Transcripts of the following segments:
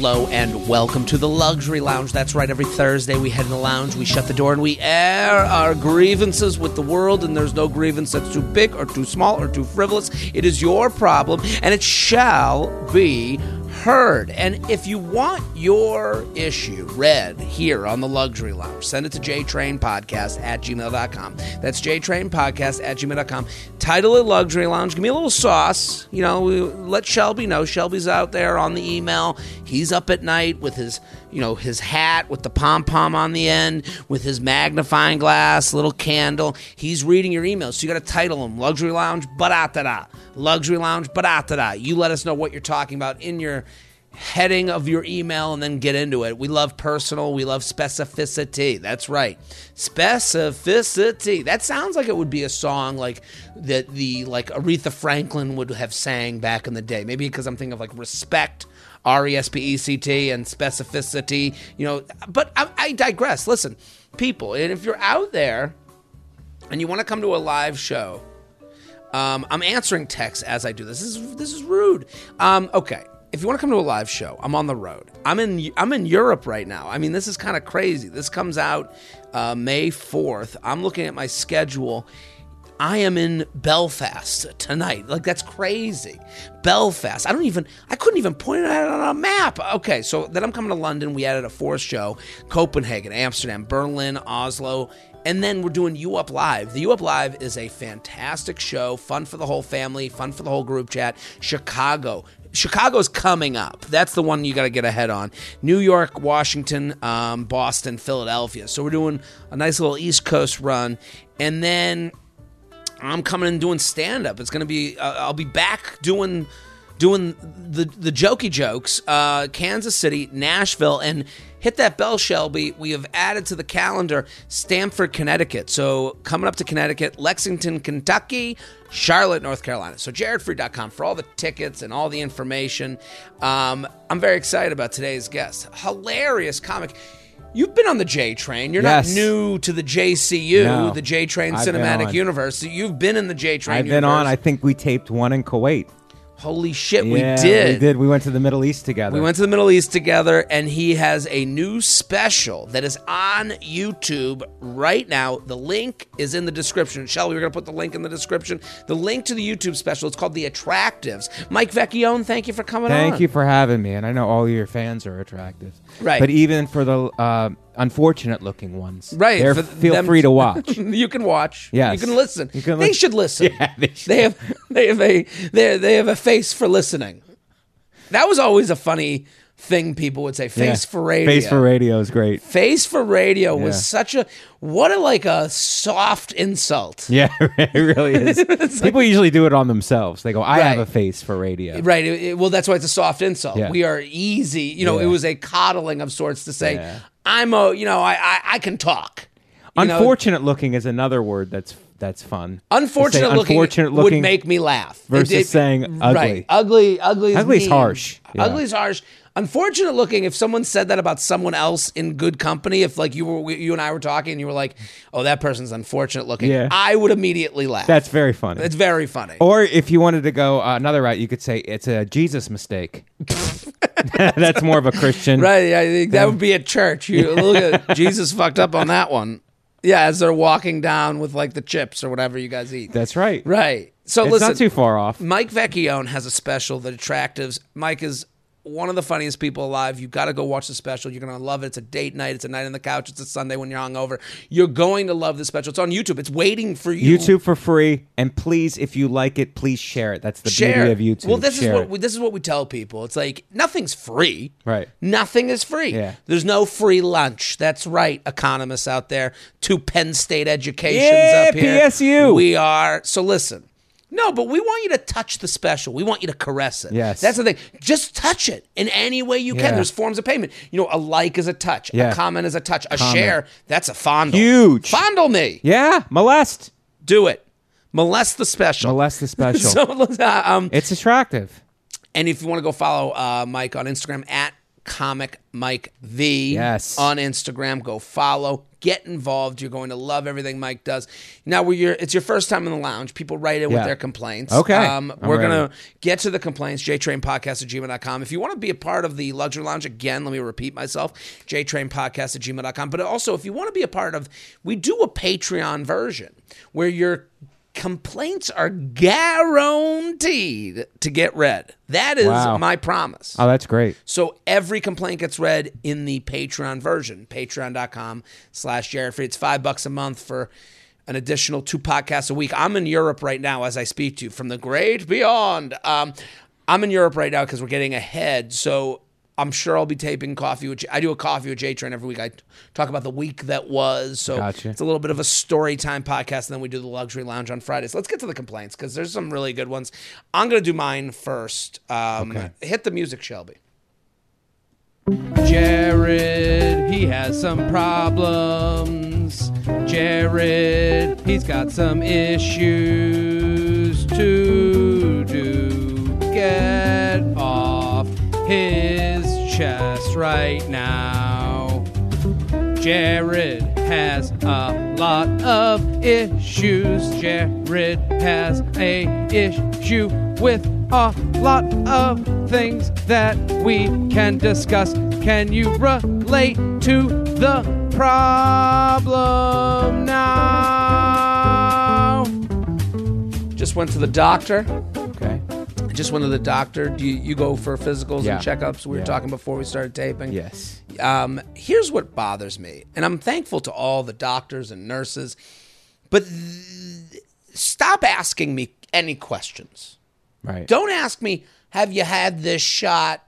hello, and welcome to the Luxury Lounge. That's right, every Thursday we head in the lounge, we shut the door, and we air our grievances with the world. And there's no grievance that's too big or too small or too frivolous. It is your problem, and it shall be heard. And if you want your issue read here on the Luxury Lounge, send it to jtrainpodcast at gmail.com. That's jtrainpodcast at gmail.com. Title it Luxury Lounge. Give me a little sauce. You know, let Shelby know. Shelby's out there on the email. He's up at night with his, you know, his hat with the pom pom on the end, with his magnifying glass, little candle. He's reading your emails. So you got to title him Luxury Lounge, ba da da. Luxury Lounge, ba da da. You let us know what you're talking about in your heading of your email and then get into it. We love personal, we love specificity. That's right. Specificity. That sounds like it would be a song like that the like Aretha Franklin would have sang back in the day. Maybe because I'm thinking of like respect R E S P E C T and specificity, you know. But I, I, digress. Listen, people, and if you're out there and you want to come to a live show, um, I'm answering texts as I do this. This is this is rude. Um, okay, if you want to come to a live show, I'm on the road. I'm in I'm in Europe right now. I mean, this is kind of crazy. This comes out uh, May 4th. I'm looking at my schedule. I am in Belfast tonight. Like that's crazy. Belfast. I don't even I couldn't even point it out on a map. Okay, so then I'm coming to London. We added a fourth show. Copenhagen, Amsterdam, Berlin, Oslo, and then we're doing You Up Live. The You Up Live is a fantastic show, fun for the whole family, fun for the whole group chat. Chicago, Chicago's coming up. That's the one you got to get ahead on. New York, Washington, um, Boston, Philadelphia. So we're doing a nice little East Coast run, and then I'm coming and doing stand up. It's gonna be. Uh, I'll be back doing doing the the jokey jokes. Uh, Kansas City, Nashville, and hit that bell, Shelby. We have added to the calendar Stamford, Connecticut. So coming up to Connecticut, Lexington, Kentucky, Charlotte, North Carolina. So jaredfreid.com for all the tickets and all the information. Um, I'm very excited about today's guest. Hilarious comic. You've been on the J Train. You're Yes. not new to the JCU, No. the J Train Cinematic. Universe. You've been in the J Train. I've been universe. on. I think we taped one in Kuwait. Holy shit, Yeah, we did. We did. We went to the Middle East together. We went to the Middle East together, and he has a new special that is on YouTube right now. The link is in the description. Shelby, we're going to put the link in the description. The link to the YouTube special. It's called The Attractives. Mike Vecchione, thank you for coming on. Thank you for having me, and I know all your fans are attractive. Right. But even for the uh, unfortunate-looking ones, Right, they're- feel them- free to watch. you can watch. Yes. You can listen. You can they should listen. Yeah, they should. They have they have a they they have a face for listening. That was always a funny thing people would say. Face Yeah. for radio. Face for radio is great. Face for radio was such a what a like a soft insult. Yeah, it really is. People usually do it on themselves. They go, "I have a face for radio." Right. it- it- well, that's why it's a soft insult. Yeah. We are easy. You know, Yeah. it was a coddling of sorts to say, Yeah. I'm a, you know, I I, I can talk. You know, Unfortunate looking is another word that's that's fun. To say unfortunate looking would make me laugh. versus saying ugly. Right. Ugly. Ugly. Is Ugly's mean. harsh. Yeah. Ugly's harsh. Unfortunate looking. If someone said that about someone else in good company, if like you were you and I were talking, and you were like, "Oh, that person's unfortunate looking," Yeah. I would immediately laugh. That's very funny. it's very funny. Or if you wanted to go uh, another route, you could say it's a Jesus mistake. That's more of a Christian. Right. I think that would be at church. You look at Jesus fucked up on that one. Yeah, as they're walking down with like the chips or whatever you guys eat. That's right. right. So It's listen, not too far off. Mike Vecchione has a special that attractives. Mike is one of the funniest people alive. You've got to go watch the special. You're going to love it. It's a date night. It's a night on the couch. It's a Sunday when you're hungover. You're going to love the special. It's on YouTube. It's waiting for you. YouTube for free, and please, if you like it, please share it. That's the Share. beauty of YouTube. Well, this is what we, this is what we tell people. It's like nothing's free. Right. Nothing is free. Yeah. There's no free lunch. That's right, economists out there. Two Penn State educations Yeah, up here. PSU. We are. So listen. No, but we want you to touch the special. We want you to caress it. Yes. That's the thing. Just touch it in any way you can. Yeah. There's forms of payment. You know, a like is a touch. Yeah. A comment is a touch. A Comment. share, that's a fondle. Huge. Fondle me. Yeah, molest, Do it. Molest the special. molest the special. So, uh, um, it's attractive. and if you want to go follow uh, Mike on Instagram at Comic Mike V Yes. on Instagram. Go follow. Get involved. You're going to love everything Mike does. Now, we're your, it's your first time in the lounge. People write in with their complaints. Okay. Um, we're ready. to get to the complaints. JTrainPodcast at gmail.com. If you want to be a part of the Luxury Lounge, again, let me repeat myself JTrainPodcast at gmail.com. But also, if you want to be a part of, we do a Patreon version where your complaints are guaranteed to get read. That is Wow. my promise. Oh, that's great. So every complaint gets read in the Patreon version, patreon.com slash Jared Freid. It's five bucks a month for an additional two podcasts a week. I'm in Europe right now as I speak to you from the great beyond. Um, I'm in Europe right now because we're getting ahead. So I'm sure I'll be taping coffee with. J- I do a coffee with J Train every week. I talk about the week that was. So Gotcha. it's a little bit of a story time podcast, and then we do the luxury lounge on Fridays. Let's get to the complaints because there's some really good ones. I'm gonna do mine first. Um, Okay. Hit the music, Shelby. Jared, he has some problems. Jared, he's got some issues to do. Get off his chest right now. Jared has a lot of issues. Jared has a issue with a lot of things that we can discuss. Can you relate to the problem now? Just went to the doctor. Just went to the doctor. Do you, you go for physicals Yeah. and checkups? We were Yeah. talking before we started taping. Yes. Um, here's what bothers me, and I'm thankful to all the doctors and nurses, but th- stop asking me any questions. Right. Don't ask me, have you had this shot?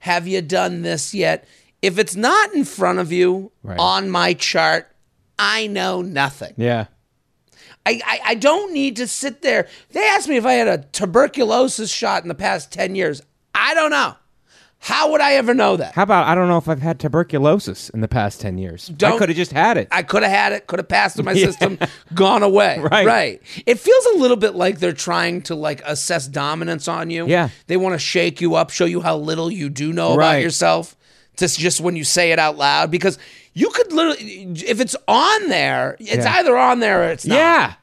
Have you done this yet? If it's not in front of you Right. on my chart, I know nothing. Yeah. I, I, I don't need to sit there. They asked me if I had a tuberculosis shot in the past 10 years. I don't know. How would I ever know that? How about I don't know if I've had tuberculosis in the past 10 years. I Don't- could have just had it. I could have had it, could have passed through my Yeah. system, gone away. Right. Right. It feels a little bit like they're trying to like assess dominance on you. Yeah. They want to shake you up, show you how little you do know about yourself. Just just when you say it out loud, because you could literally, if it's on there, it's Yeah. either on there or it's not. yeah.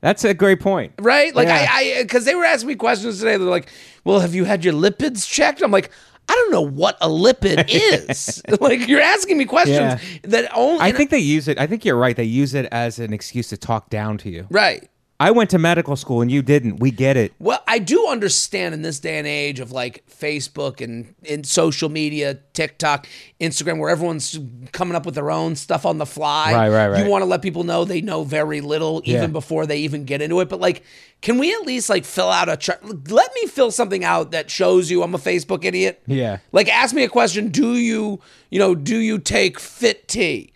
That's a great point. right? Like Yeah. I, I, because they were asking me questions today. They're like, "Well, have you had your lipids checked?" I'm like, I don't know what a lipid is. like you're asking me questions Yeah. that only. I think they use it. I think you're right. They use it as an excuse to talk down to you. right. I went to medical school and you didn't. We get it. Well, I do understand in this day and age of like Facebook and in social media, TikTok, Instagram, where everyone's coming up with their own stuff on the fly. Right, right, right. You want to let people know they know very little even Yeah. before they even get into it. But like, can we at least like fill out a chart? Let me fill something out that shows you I'm a Facebook idiot. Yeah. Like, ask me a question. Do you, you know, do you take Fit Tea?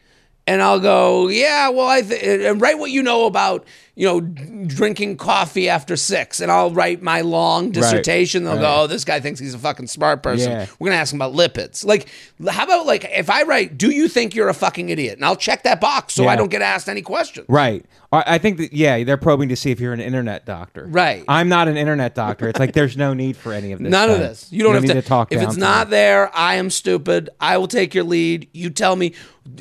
And I'll go, yeah. Well, I th- write what you know about, you know, drinking coffee after six, and I'll write my long dissertation. They'll go, oh, this guy thinks he's a fucking smart person. Yeah. We're gonna ask him about lipids. Like, how about like if I write, do you think you're a fucking idiot? And I'll check that box so I don't get asked any questions. Right. I think that yeah, they're probing to see if you're an internet doctor. Right. I'm not an internet doctor. It's like there's no need for any of this. None of this. You don't, have need to, talk. If it's to not there, I am stupid. I will take your lead. You tell me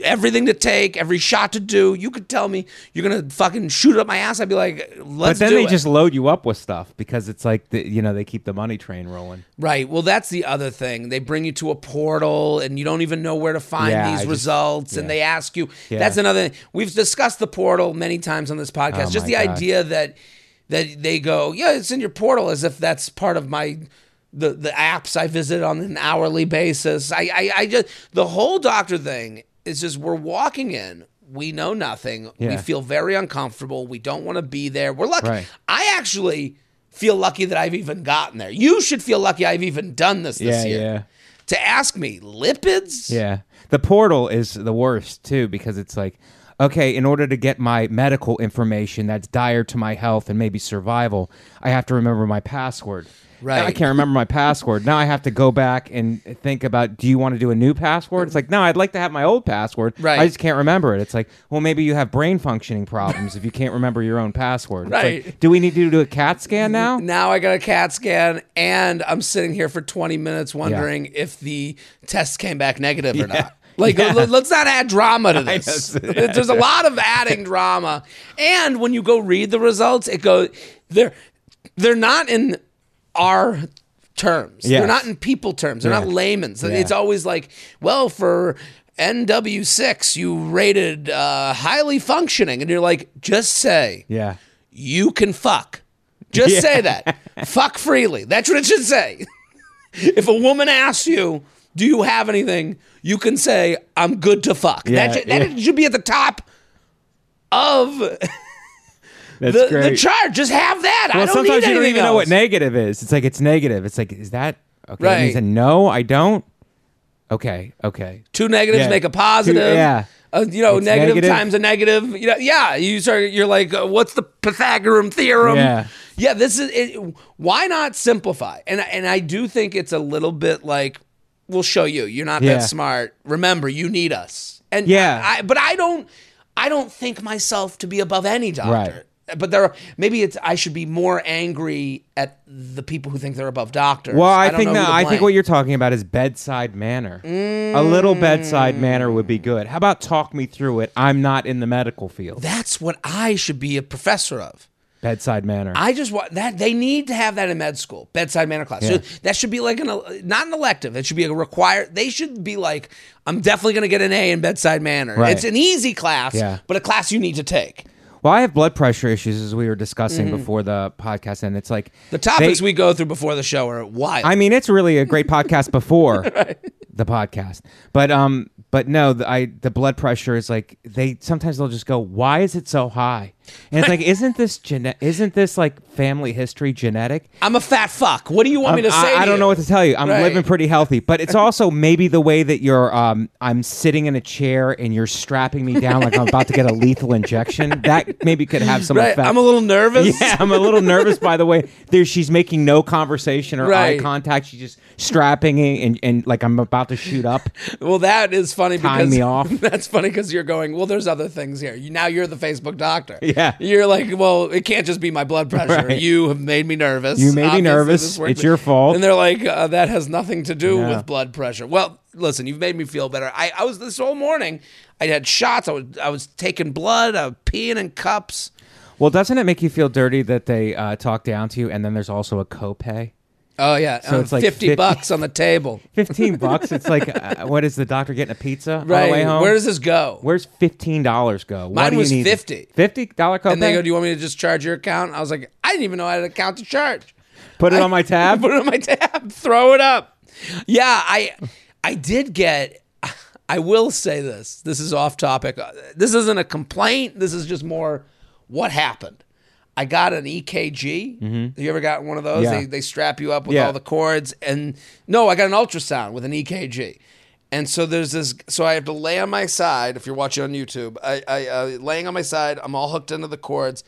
everything to take, every shot to do. You could tell me you're gonna fucking shoot it up my ass. I'd be like, let's but then they it. just load you up with stuff because it's like the, you know they keep the money train rolling. right. Well, that's the other thing. They bring you to a portal, and you don't even know where to find Yeah, I these just- results, and they ask you. Yeah. That's another. thing. We've discussed the portal many times on this podcast. Oh, just the God. idea that that they go, yeah, it's in your portal, as if that's part of my. The, the apps I visit on an hourly basis. I, I, I just the whole doctor thing is just we're walking in. We know nothing. We feel very uncomfortable. We don't want to be there. We're lucky. Right. I actually feel lucky that I've even gotten there. You should feel lucky I've even done this this Yeah, year. yeah. To ask me lipids? Yeah. The portal is the worst too because it's like, okay, in order to get my medical information that's dire to my health and maybe survival, I have to remember my password. Right. I can't remember my password. Now I have to go back and think about. Do you want to do a new password? It's like no, I'd like to have my old password. Right. I just can't remember it. It's like well, maybe you have brain functioning problems if you can't remember your own password. It's like, Right. do we need to do a CAT scan now? Now I got a CAT scan, and I'm sitting here for 20 minutes wondering if the test came back negative or not. Like, Yeah. let- let's not add drama to this. There's a lot of adding drama, and when you go read the results, it goes they're they're not in our terms. Yes. They're not in people terms. They're not Yeah. layman's. Yeah. It's always like, well, for NW6, you rated uh, highly functioning, and you're like, just say Yeah. you can fuck. Just Yeah. say that. fuck freely. That's what it should say. if a woman asks you, do you have anything? You can say, I'm good to fuck. Yeah, that, should, that yeah. should be at the top of That's the, great. the chart. Just have that. I well, don't sometimes you don't even know what negative is. It's like it's negative. It's like is that okay? That means Right. a no, I don't. Okay, okay. Two negatives Yeah. make a positive. Two- yeah. Uh, you know, negative, negative. times a negative. You know, yeah. You start. You're like, uh, what's the Pythagorean theorem? Yeah. Yeah. This is. It, why not simplify? And and I do think it's a little bit like, we'll show you. You're not Yeah. that smart. Remember, you need us. And Yeah. I, but I don't. I don't think myself to be above any doctor. Right. But there, are, maybe it's I should be more angry at the people who think they're above doctors. Well, I, don't think no. I think what you're talking about is bedside manner. A little bedside manner would be good. How about talk me through it? I'm not in the medical field. That's what I should be a professor of. Bedside manner. I just want that they need to have that in med school, bedside manner class. Yeah. So that should be like an not an elective. It should be a required. They should be like, I'm definitely going to get an A in bedside manner. Right. It's an easy class, Yeah. but a class you need to take. well, I have blood pressure issues as we were discussing before the podcast, and it's like Mm-hmm. The topics they- we go through before the show are wild. I mean, it's really a great podcast before the podcast, but um, but no, the, I the blood pressure is like they sometimes they'll just go, "Why is it so high?" And it's like, isn't this gene- Isn't this like family history genetic? I'm a fat fuck. What do you want me to Um, say? I, I to don't you? know what to tell you. I'm Right. living pretty healthy, but it's also maybe the way that you're. Um, I'm sitting in a chair and you're strapping me down like I'm about to get a lethal injection. That maybe could have some Right. effect. I'm a little nervous. Yeah, I'm a little nervous by the way. There, she's making no conversation or eye Right. contact. She just strapping and, and like I'm about to shoot up. Well, that is funny Tying because me off. That's funny because you're going. Well, there's other things here. You, now you're the Facebook doctor. Yeah. You're like, well, it can't just be my blood pressure. Right. You have made me nervous. You made me nervous. It's your fault. And they're like, uh, that has nothing to do Yeah. with blood pressure. Well, listen, you've made me feel better. I, I was this whole morning. I had shots. I was I was taking blood. I was peeing in cups. Well, doesn't it make you feel dirty that they uh, talk down to you and then there's also a copay? Oh yeah, So uh, it's like 50, 50 bucks on the table. 15 bucks. It's like, uh, what is the doctor getting a pizza on the Right. way home? Where does this go? Where's fifteen dollars go? Mine do was need 50. Fifty dollar copay. and they go, "Do you want me to just charge your account?" I was like, "I didn't even know I had an account to charge." Put it on my tab. Put it on my tab. Throw it up. Yeah, I I did get. I will say this. This is off topic. Uh, This isn't a complaint. This is just more what happened. I got an EKG. Have you ever gotten one of those? Mm-hmm. Yeah. They, they strap you up with Yeah. all the cords. And no, I got an ultrasound with an EKG. And so there's this. So I have to lay on my side. If you're watching on YouTube, I, I uh, laying on my side. I'm all hooked into the cords,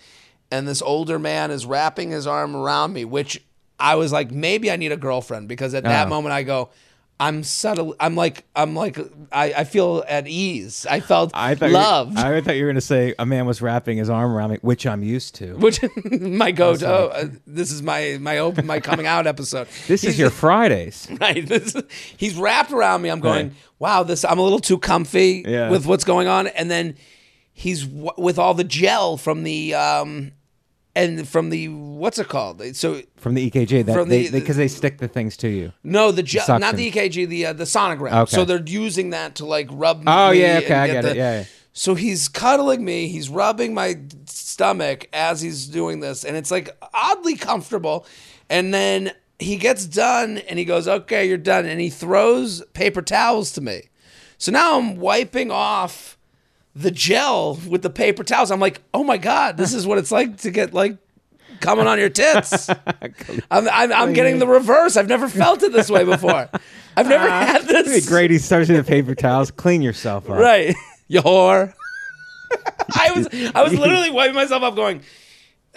and this older man is wrapping his arm around me, which I was like, maybe I need a girlfriend because at that Oh. moment I go, I'm subtle. I'm like, I'm like, I, I feel at ease. I felt I thought loved, You, I thought you were going to say a man was wrapping his arm around me, which I'm used to. which my go-to. Oh, uh, this is my my open my coming out episode. This is your Fridays. right. This, he's wrapped around me. I'm going, Right. wow, this. I'm a little too comfy Yeah. with what's going on, and then he's w- with all the gel from the um, and from the what's it called? So From the EKG, that From they the- because they, stick the things to you. no, the Suction. not the EKG, the uh, the sonogram. Okay. So they're using that to like rub. Oh, yeah, okay, I get it. the- Yeah, yeah. So he's cuddling me. He's rubbing my stomach as he's doing this, and it's like oddly comfortable. And then he gets done, and he goes, "Okay, you're done." And he throws paper towels to me. So now I'm wiping off the gel with the paper towels. I'm like, "Oh my god, this is what it's like to get like." Coming on your tits. I'm, I'm, I'm getting the reverse. I've never felt it this way before. I've never had It'd be this. great. He starts with the paper towels. Clean yourself up. Right. You whore. I was I was literally wiping myself up going,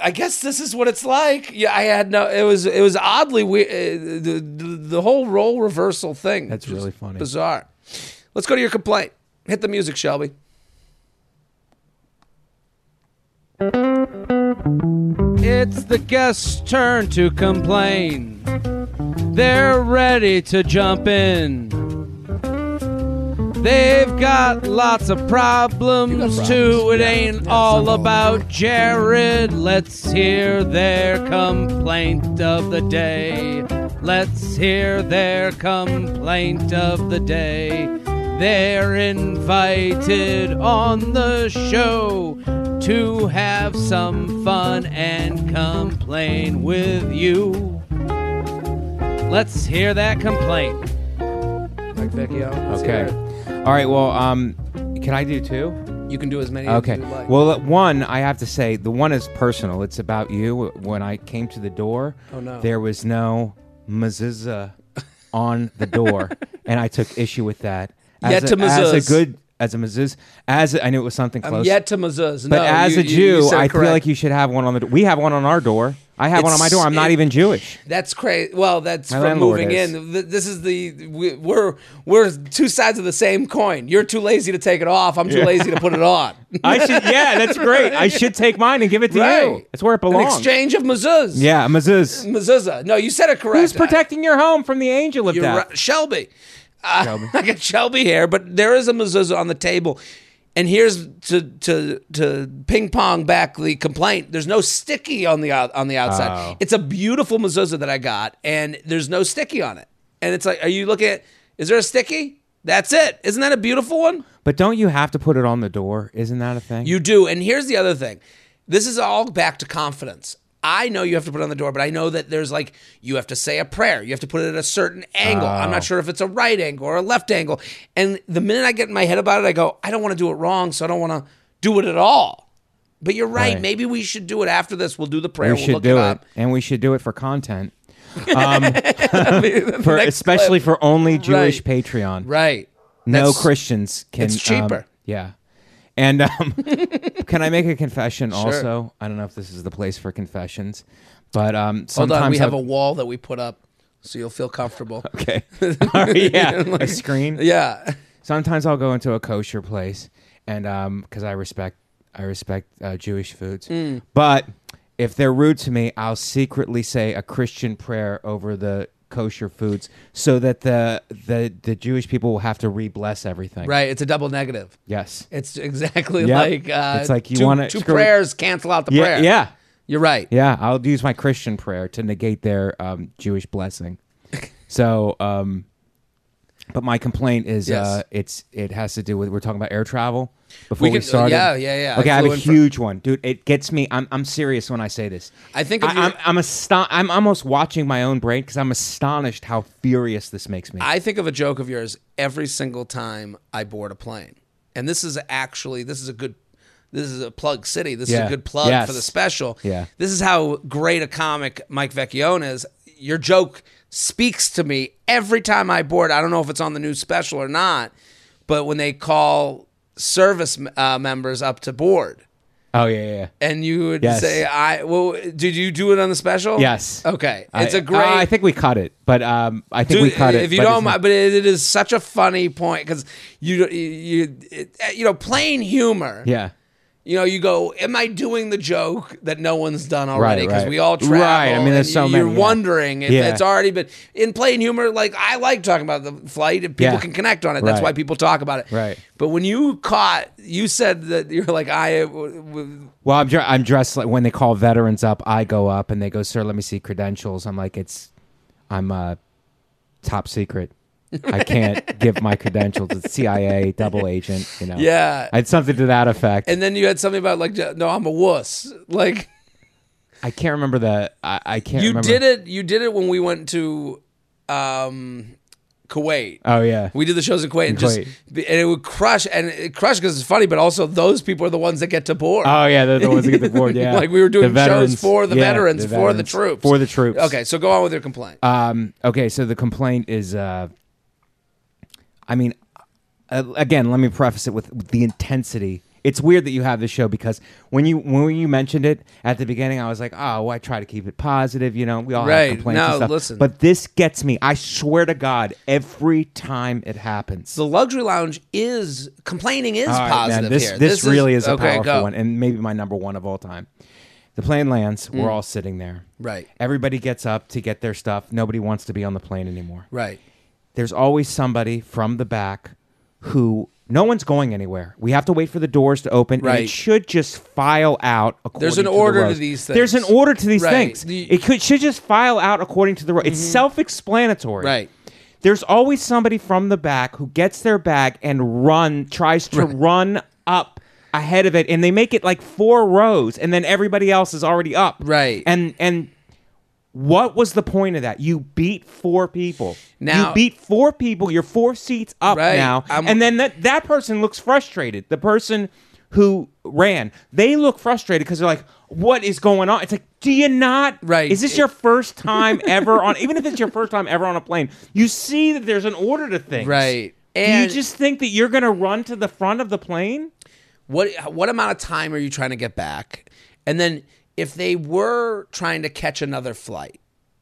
I guess this is what it's like. Yeah, I had no. It was it was oddly weird. Uh, the, the the whole role reversal thing. That's really funny. Bizarre. Let's go to your complaint. Hit the music, Shelby. It's the guest's turn to complain. They're ready to jump in. They've got lots of problems, problems. too. It Yeah. ain't Yeah, all about Jared. Let's hear their complaint of the day. Let's hear their complaint of the day. They're invited on the show to have some fun and complain with you. Let's hear that complaint. Mike Vecchio. let's Okay. it. All right. Well, um, can I do two? You can do as many Okay. as you like. Well, uh, one I have to say the one is personal. It's about you. When I came to the door, Oh, no. there was no mezuzah on the door, and I took issue with that. As Yet a, to as a good as a mezuz, as a, I knew it was something I'm close. yet to Mazuz. but as you- a you- you Jew, I correct. feel like you should have one on the. We have one on our door. I have one on my door. I'm not it- even Jewish. That's crazy. Well, that's My from moving is. in. This is the we, we're we're two sides of the same coin. You're too lazy to take it off. I'm too lazy to put it on. I should. Yeah, that's great. I should take mine and give it to right. you. That's where it An belongs. exchange of mezuz. Yeah, a mezuz. Mezuzah. No, you said it correct. Who's protecting your home from the angel of You're death? right. Shelby. Uh, I got Shelby here, but there is a mezuzah on the table. And here's to to to ping pong back the complaint. There's no sticky on the out, on the outside. Oh. It's a beautiful mezuzah that I got, and there's no sticky on it. And it's like, are you looking at? Is there a sticky? That's it. Isn't that a beautiful one? But don't you have to put it on the door? Isn't that a thing? You do. And here's the other thing. This is all back to confidence. I know you have to put it on the door, but I know that there's like you have to say a prayer. You have to put it at a certain angle. I'm not sure if it's a right angle or a left angle. And the minute I get in my head about it, I go, I don't want to do it wrong, so I don't want to do it at all. But you're right. Right. Maybe we should do it after this. We'll do the prayer. we we'll should look do it it, and we should do it for content, The for especially clip. for only Jewish Right. Patreon. right. No That's- Christians can. it's cheaper. um, yeah. And um, can I make a confession? Also, I don't know if this is the place for confessions, but um, Hold sometimes on. We have a wall that we put up, so you'll feel comfortable. okay. Right, yeah, a screen. yeah. Sometimes I'll go into a kosher place, and um, because I respect, I respect uh, Jewish foods. Mm. But if they're rude to me, I'll secretly say a Christian prayer over the kosher foods, so that the the the Jewish people will have to re-bless everything. Right. It's a double negative. Yes. It's exactly Yep. like uh, It's like you two, wanna two prayers cancel out the Yeah. prayer. Yeah. You're right. Yeah. I'll use my Christian prayer to negate their um, Jewish blessing. So, um, but my complaint is Yes. uh, it's it has to do with we're talking about air travel before we, can- uh, started. yeah, yeah, yeah. Okay, I, have a huge one, dude. It gets me. I'm I'm serious when I say this. I think I, you're- I'm I'm aston- I'm almost watching my own brain because I'm astonished how furious this makes me. I think of a joke of yours every single time I board a plane, and this is actually this is a good. This is a plug city. This is a good plug Yes. for the special. Yeah. This is how great a comic Mike Vecchione is. Your joke speaks to me every time I board. I don't know if it's on the new special or not, but when they call service uh, members up to board, oh yeah, yeah. yeah. and you would Yes. say, "I well, did you do it on the special?" Yes. Okay, it's a great. uh, I think we cut it, but um, I think Dude, we cut it. If you but don't mind, but it, it is such a funny point because you you it, you know plane humor. yeah. You know, you go, am I doing the joke that no one's done already? Because right. we all travel. Right, I mean, there's so You're many, yeah. wondering if Yeah. it's already been in plane humor. Like I like talking about the flight, and people Yeah. can connect on it. That's Right. why people talk about it. Right. But when you caught, you said that you're like I. w- w- Well, I'm, dre- I'm dressed like when they call veterans up, I go up and they go, "Sir, let me see credentials." I'm like, "It's, I'm uh, top secret. I can't give my credentials. It's CIA, double agent. You know." Yeah. I had something to that effect. And then you had something about like, no, I'm a wuss. Like. I can't remember that. I, I can't. you remember. did it you did it when we went to um kuwait Oh yeah. we did the shows in kuwait and just Kuwait. and it would crush and it crushed because it's funny but also those people are the ones that get to board Oh yeah, they're the ones that get the board. Yeah, like we were doing The shows for the Yeah, veterans the for the troops for the troops. okay so go on with your complaint Um, okay, so the complaint is, uh, I mean, uh, again, let me preface it with, with the intensity it's weird that you have this show because when you when you mentioned it at the beginning, I was like, oh, well, I try to keep it positive. You know, we all Right. have complaints No, and stuff. listen. But this gets me. I swear to God, every time it happens. the luxury lounge is complaining is right, man, positive this here. this, is- really is, a okay, powerful go. one, and maybe my number one of all time. The plane lands. We're all sitting there. Right. Everybody gets up to get their stuff. Nobody wants to be on the plane anymore. Right. There's always somebody from the back who no one's going anywhere. We have to wait for the doors to open. And Right. it should just file out according There's an to the order to these things. There's an order to these Right. things. The- it could should just file out according to the row. It's mm-hmm. self-explanatory. Right. There's always somebody from the back who gets their bag and run tries to run up ahead of it and they make it like four rows and then everybody else is already up. Right. And and what was the point of that? You beat four people. Now- you beat four people. You're four seats up Right. now, I'm- and then that that person looks frustrated. The person who ran, they look frustrated because they're like, "What is going on?" It's like, do you not? Right. Is this your first time ever on? Even if it's your first time ever on a plane, you see that there's an order to things. Right. Do you just think that you're going to run to the front of the plane? What what amount of time are you trying to get back? And then if they were trying to catch another flight,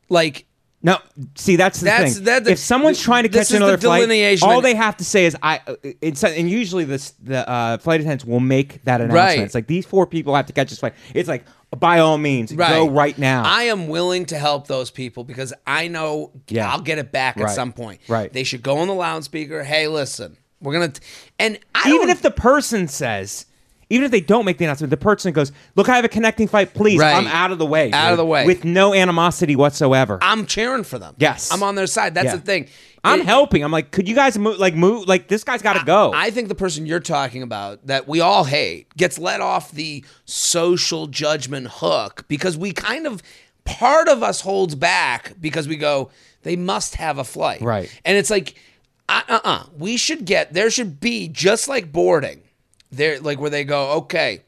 like No, see that's the That's- thing. that- if someone's trying to catch the another flight, all they have to say is I. It's and usually this the uh, flight attendants will make that announcement. Right. It's like these four people have to catch this flight. It's like by all means, go right now. I am willing to help those people because I know Yeah. I'll get it back at some point. Right. They should go on the loudspeaker. Hey, listen, we're gonna. T-. And I even if the person says. Even if they don't make the announcement, the person goes, "Look, I have a connecting flight. Please, Right. I'm out of the way. Out of the way. with no animosity whatsoever." I'm cheering for them. Yes. I'm on their side. That's Yeah. the thing. I'm It- helping. I'm like, could you guys move? Like, move? Like, this guy's got to go. I think the person you're talking about that we all hate gets let off the social judgment hook because we kind of part of us holds back because we go they must have a flight Right. and it's like uh uh uh we should get there should be just like boarding there like where they go okay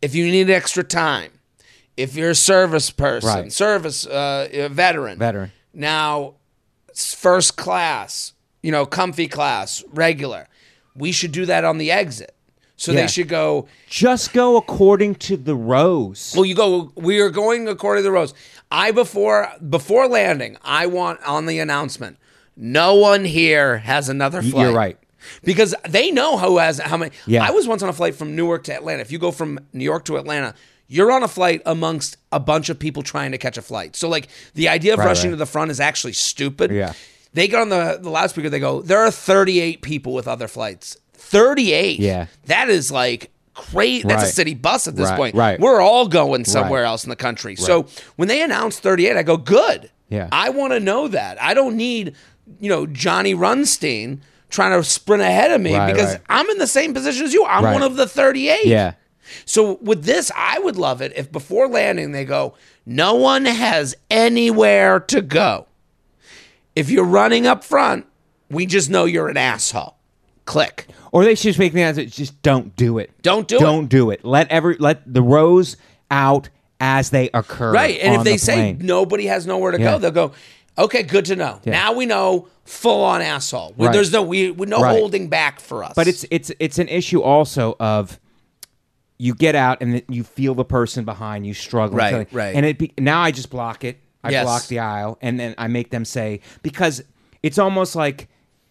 if you need extra time if you're a service person Right. service uh, veteran Veteran. now first class, you know, comfy class, regular. We should do that on the exit. So Yeah. they should go, Just go according to the rows. well, you go, we are going according to the rows. I before before landing, I want on the announcement, no one here has another flight. you're right. Because they know who has how many. Yeah. I was once on a flight from Newark to Atlanta. If you go from New York to Atlanta, you're on a flight amongst a bunch of people trying to catch a flight. So like the idea of Right, rushing right. to the front is actually stupid. Yeah. They get on the, the loudspeaker, they go, there are 38 people with other flights. 38. Yeah. That is like crazy. That's a city bus at this Right, point. right. We're all going somewhere Right. else in the country. So when they announce 38, I go, good. Yeah. I want to know that. I don't need, you know, Johnny Runstein trying to sprint ahead of me Right, because right. I'm in the same position as you. I'm Right. one of the 38. Yeah. So with this, I would love it if before landing they go, no one has anywhere to go. If you're running up front, we just know you're an asshole. Click. Or they should just make the answer. Just don't do it. Don't do it. Don't do it. Let every let the rows out as they occur. Right. And if they the say nobody has nowhere to Yeah. go, they'll go, okay, good to know. Now we know full on asshole. Right. There's no we, no Right. holding back for us. But it's it's it's an issue also of you get out and then you feel the person behind you struggling, Right, feeling- right. And it be, now I just block it. I Yes. block the aisle, and then I make them say because it's almost like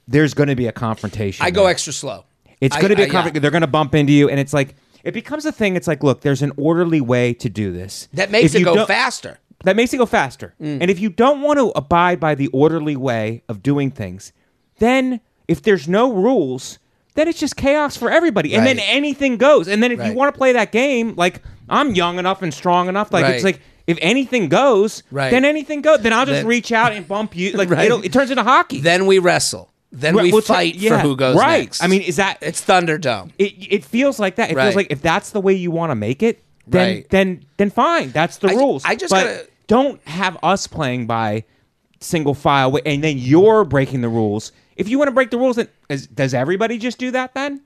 there's going to be a confrontation. I go extra slow. It's going to be I- a confrontation. They're going to bump into you, and it's like it becomes a thing. It's like, look, there's an orderly way to do this That makes If it go faster. That makes it go faster. Mm. And if you don't want to abide by the orderly way of doing things, then if there's no rules, then it's just chaos for everybody. And then anything goes. And then if you want to play that game, like I'm young enough and strong enough, like it's like if anything goes, Right. then anything goes. Then I'll just Then- reach out and bump you. Like Right. it'll, it turns into hockey. Then we wrestle. Then we we'll fight for yeah, who goes right. next. I mean, is that it's Thunderdome. it? It feels like that. It Right. feels like if that's the way you want to make it, then Right. then then fine. That's the I- rules. I just but gotta- don't have us playing by single file, and then you're breaking the rules. If you want to break the rules, then is, does everybody just do that then?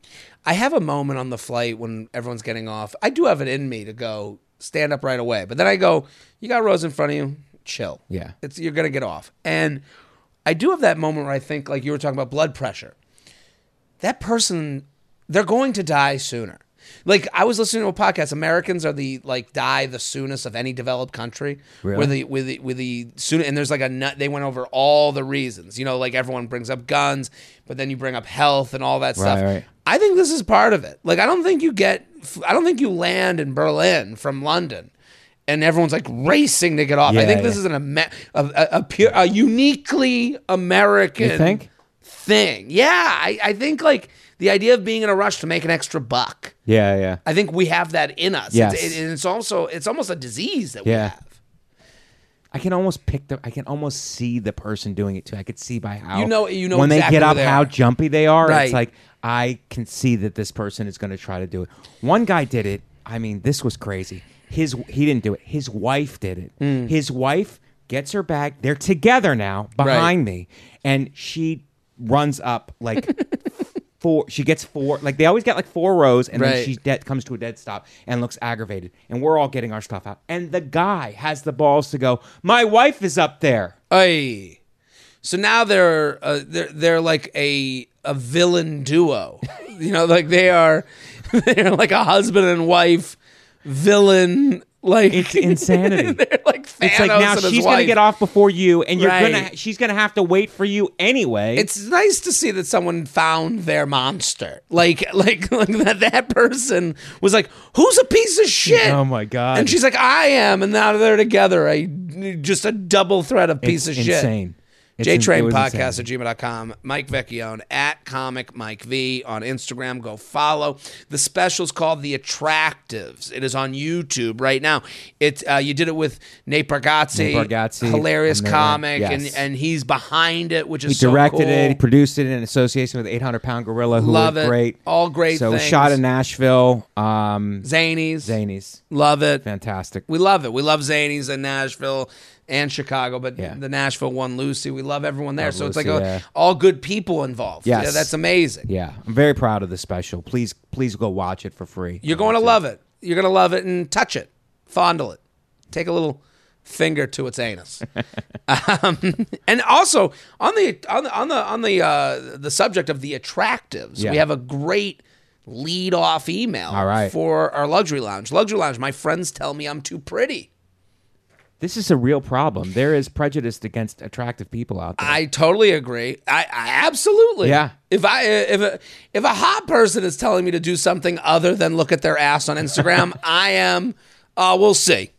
I have a moment on the flight when everyone's getting off. I do have it in me to go stand up right away, but then I go, "You got rows in front of you. Chill. Yeah. it's you're gonna get off." And I do have that moment where I think, like you were talking about blood pressure. That person, they're going to die sooner. Like I was listening to a podcast. Americans are the like die the soonest of any developed country. Really? Where the with the with the soon and there's like a nut. They went over all the reasons. You know, like everyone brings up guns, but then you bring up health and all that stuff. Right. I think this is part of it. Like I don't think you get. I don't think you land in Berlin from London. And everyone's like racing to get off. I Yeah, think this yeah. is an Amer- a, a, a, pure, a uniquely American You think? thing. Yeah, I, I think like the idea of being in a rush to make an extra buck. Yeah, yeah. I think we have that in us. Yes. It's, it- it's also it's almost a disease that Yeah. we have. I can almost pick the. I can almost see the person doing it too. I could see by how You know- you know when exactly they get up how are. jumpy they are. Right. It's like I can see that this person is going to try to do it. One guy did it. I mean, this was crazy. His he didn't do it. His wife did it. Hmm. His wife gets her bag. They're together now behind me, and she runs up like. Four, she gets four, like they always get like four rows, and Right. then she dead comes to a dead stop and looks aggravated, and we're all getting our stuff out, and the guy has the balls to go. My wife is up there. Ay. So now they're uh, they're they're like a a villain duo. you know, like they are they're like a husband and wife villain. Like It's insanity. they're like Thanos It's like now she's gonna get off before you, and you're Right. gonna she's gonna have to wait for you anyway. It's nice to see that someone found their monster. Like, like, like that, that person was like, "Who's a piece of shit?" oh my god, And she's like, "I am," and now they're together. A just a double threat of piece It's of shit. insane. It's in- it JTrain was Podcast at gmail.com. Mike Vecchione at Comic Mike V on Instagram. Go follow. The special is called The Attractives. It is on YouTube right now. It uh, you did it with Nate Bargatze, Nate Bargatze, hilarious and comic, yes. and and he's behind it, which is He so directed cool. it, he produced it in association with 800 Pound Gorilla, who Love it. great. All great So things. shot in Nashville. Um, Zanies. Zanies, Love it. fantastic. We love it. We love Zanies in Nashville and Chicago, but Yeah. the Nashville one, Lucy. We love everyone there. Love so it's like a, yeah. all good people involved. Yes. Yeah, that's amazing. Yeah, I'm very proud of the special. Please, please go watch it for free. You're going to love it. You're going to love it and touch it, fondle it, take a little finger to its anus. um, and also on the on the on the on the uh, the subject of the attractives, Yeah. we have a great lead off email All right. for our luxury lounge. Luxury lounge. My friends tell me I'm too pretty. This is a real problem. There is prejudice against attractive people out there. I totally agree. I, I absolutely. Yeah. If I if a, if a hot person is telling me to do something other than look at their ass on Instagram, I am. Uh, we'll see.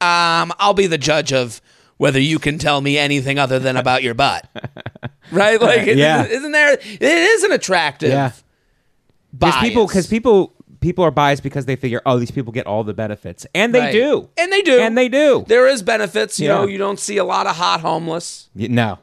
Um, I'll be the judge of whether you can tell me anything other than about your butt. right? Like, Yeah. isn't, there? It is an attractive. yeah, because people, because people, people are biased because they figure, oh, these people get all the benefits, and they Right. do, and they do, and they do. There is benefits. You Yeah. know, you don't see a lot of hot homeless. Y- no,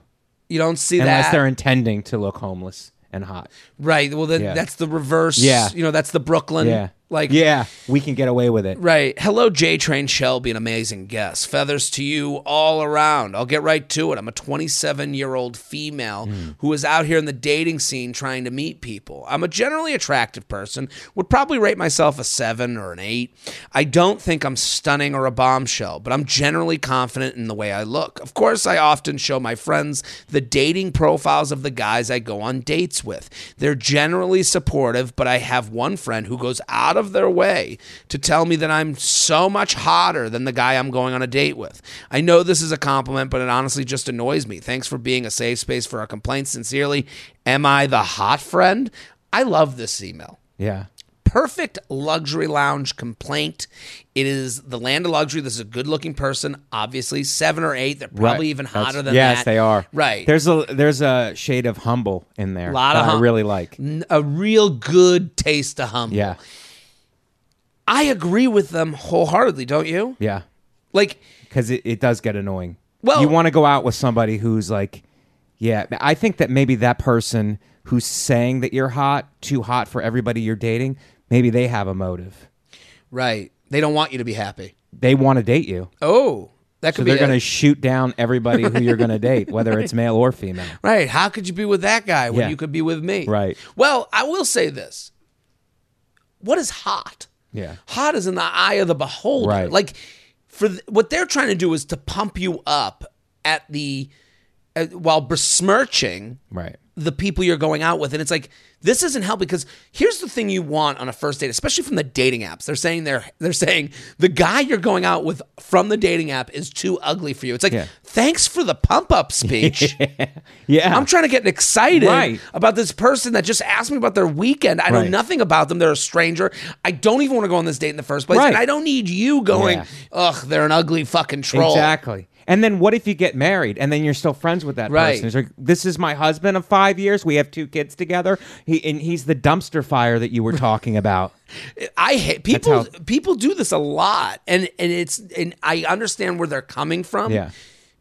You don't see that unless that. they're intending to look homeless and hot. Right. Well, then Yeah. that's the reverse. Yeah. You know, that's the Brooklyn. Yeah, Like, yeah, we can get away with it. Right. Hello, J Train Shelby, an amazing guest. Feathers to you all around. I'll get right to it. I'm a 27 year old female hmm. who is out here in the dating scene trying to meet people. I'm a generally attractive person, would probably rate myself a seven or an eight. I don't think I'm stunning or a bombshell, but I'm generally confident in the way I look. Of course, I often show my friends the dating profiles of the guys I go on dates with. They're generally supportive, but I have one friend who goes out of their way to tell me that I'm so much hotter than the guy I'm going on a date with. I know this is a compliment, but it honestly just annoys me. Thanks for being a safe space for our complaints. Sincerely, am I the hot friend? I love this email Yeah, perfect luxury lounge complaint. It is the land of luxury. This is a good looking person, obviously. Seven or eight. They're probably Right. even That's- hotter than that. yes, that. they are. Right. There's a there's a shade of humble in there. A Lot that of I really like. A real good taste of humble. Yeah, I agree with them wholeheartedly, don't you? yeah, Like, because it, it does get annoying. Well- you want to go out with somebody who's like, yeah. I think that maybe that person who's saying that you're hot, too hot for everybody you're dating, maybe they have a motive. right. They don't want you to be happy. They want to date you, Oh, that could so could they're going to shoot down everybody who you're going to date, whether it's male or female. Right. How could you be with that guy when Yeah. you could be with me? Right. Well, I will say this. What is hot? Yeah. Hot is in the eye of the beholder. Right. Like for th- what they're trying to do is to pump you up at the uh, while besmirching Right. The people you're going out with and it's like this isn't help because here's the thing you want on a first date especially from the dating apps they're saying they're they're saying the guy you're going out with from the dating app is too ugly for you it's like Yeah. thanks for the pump up speech Yeah. I'm trying to get excited Right. about this person that just asked me about their weekend. I know nothing about them. They're a stranger. I don't even want to go on this date in the first place. Right. And I don't need you going, Yeah. ugh, they're an ugly fucking troll. Exactly. And then what if you get married and then you're still friends with that Right. person? It's like, this is my husband of five years. We have two kids together. He and he's the dumpster fire that you were talking about. I hate people. how- People do this a lot, and and it's and I understand where they're coming from. Yeah.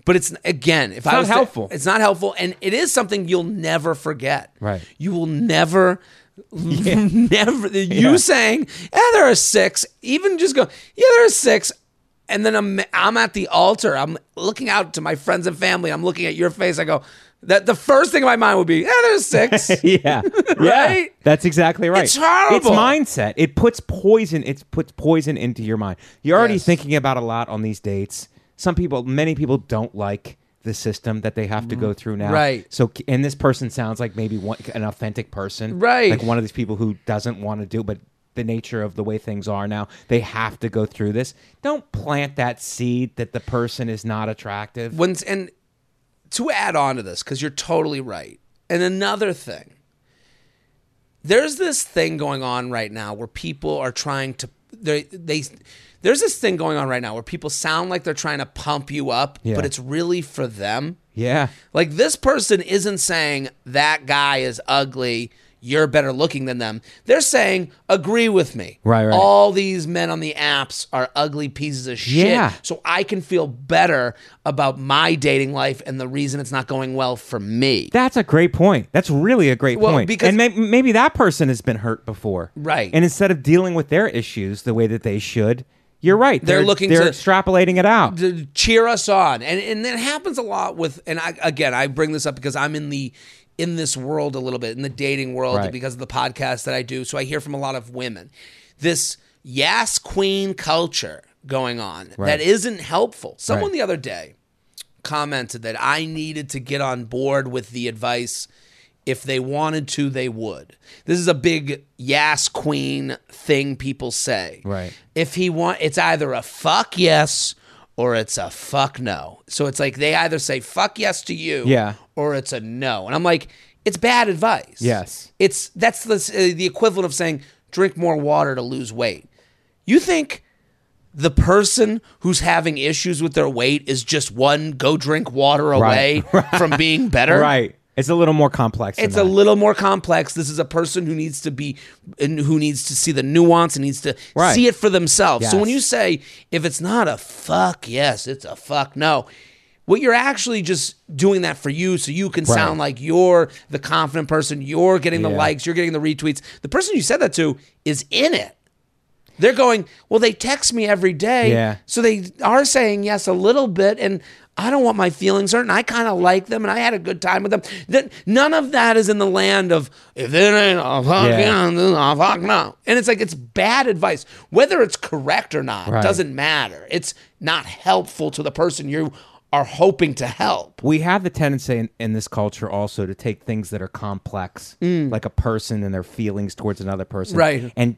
But it's again, if I not was to- helpful. it's not helpful, and it is something you'll never forget. Right. You will never, never. You Yeah. saying, "Yeah, there are six. Even just go, "Yeah, there are six. And then I'm I'm at the altar. I'm looking out to my friends and family. I'm looking at your face. I go, that the first thing in my mind would be, "Yeah, there's six. yeah. Right? Yeah. That's exactly right. It's horrible. It's mindset. It puts poison. It puts poison into your mind. You're already Yes. thinking about a lot on these dates. Some people, many people, don't like the system that they have to go mm-hmm. through now. Right. So, and this person sounds like maybe one, an authentic person. Right. Like one of these people who doesn't want to do, but the nature of the way things are now, they have to go through this. Don't plant that seed that the person is not attractive. when and to add on to this because you're totally right and another thing there's this thing going on right now where people are trying to they they there's this thing going on right now where people sound like they're trying to pump you up Yeah. but it's really for them Yeah. like this person isn't saying that guy is ugly you're better looking than them they're saying agree with me Right, right. all these men on the apps are ugly pieces of shit Yeah. so I can feel better about my dating life and the reason it's not going well for me. That's a great point. That's really a great Well, point. because- and may- maybe that person has been hurt before, Right. And instead of dealing with their issues the way that they should, you're right. They're looking They're to- extrapolating it out. to cheer us on, and and that happens a lot with. And I, again, I bring this up because I'm in the in this world a little bit in the dating world Right. because of the podcast that I do. So I hear from a lot of women this yes queen culture going on Right. that isn't helpful. Someone Right. the other day commented that I needed to get on board with the advice. If they wanted to, they would. This is a big yes queen thing people say. Right. If he want, it's either a fuck yes or it's a fuck no. So it's like they either say fuck yes to you, Yeah. or it's a no. And I'm like, it's bad advice. Yes. It's that's the uh, the equivalent of saying drink more water to lose weight. You think the person who's having issues with their weight is just one go drink water away from being better? Right. It's a little more complex. than It's a little more complex. This is a person who needs to be, who needs to see the nuance and needs to Right. see it for themselves. So when you say if it's not a fuck yes, it's a fuck no. What you're actually just doing that for you, so you can Right. sound like you're the confident person. You're getting the Yeah. likes. You're getting the retweets. The person you said that to is in it. They're going, well, they text me every day. Yeah. So they are saying yes a little bit, and I don't want my feelings hurt, and I kind of like them, and I had a good time with them. That none of that is in the land of if it ain't a fuck Yeah. a fuck no. And it's like it's bad advice, whether it's correct or not Right. doesn't matter. It's not helpful to the person you are hoping to help. we have the tendency in, in this culture also to take things that are complex, like a person and their feelings towards another person, Mm. Right. and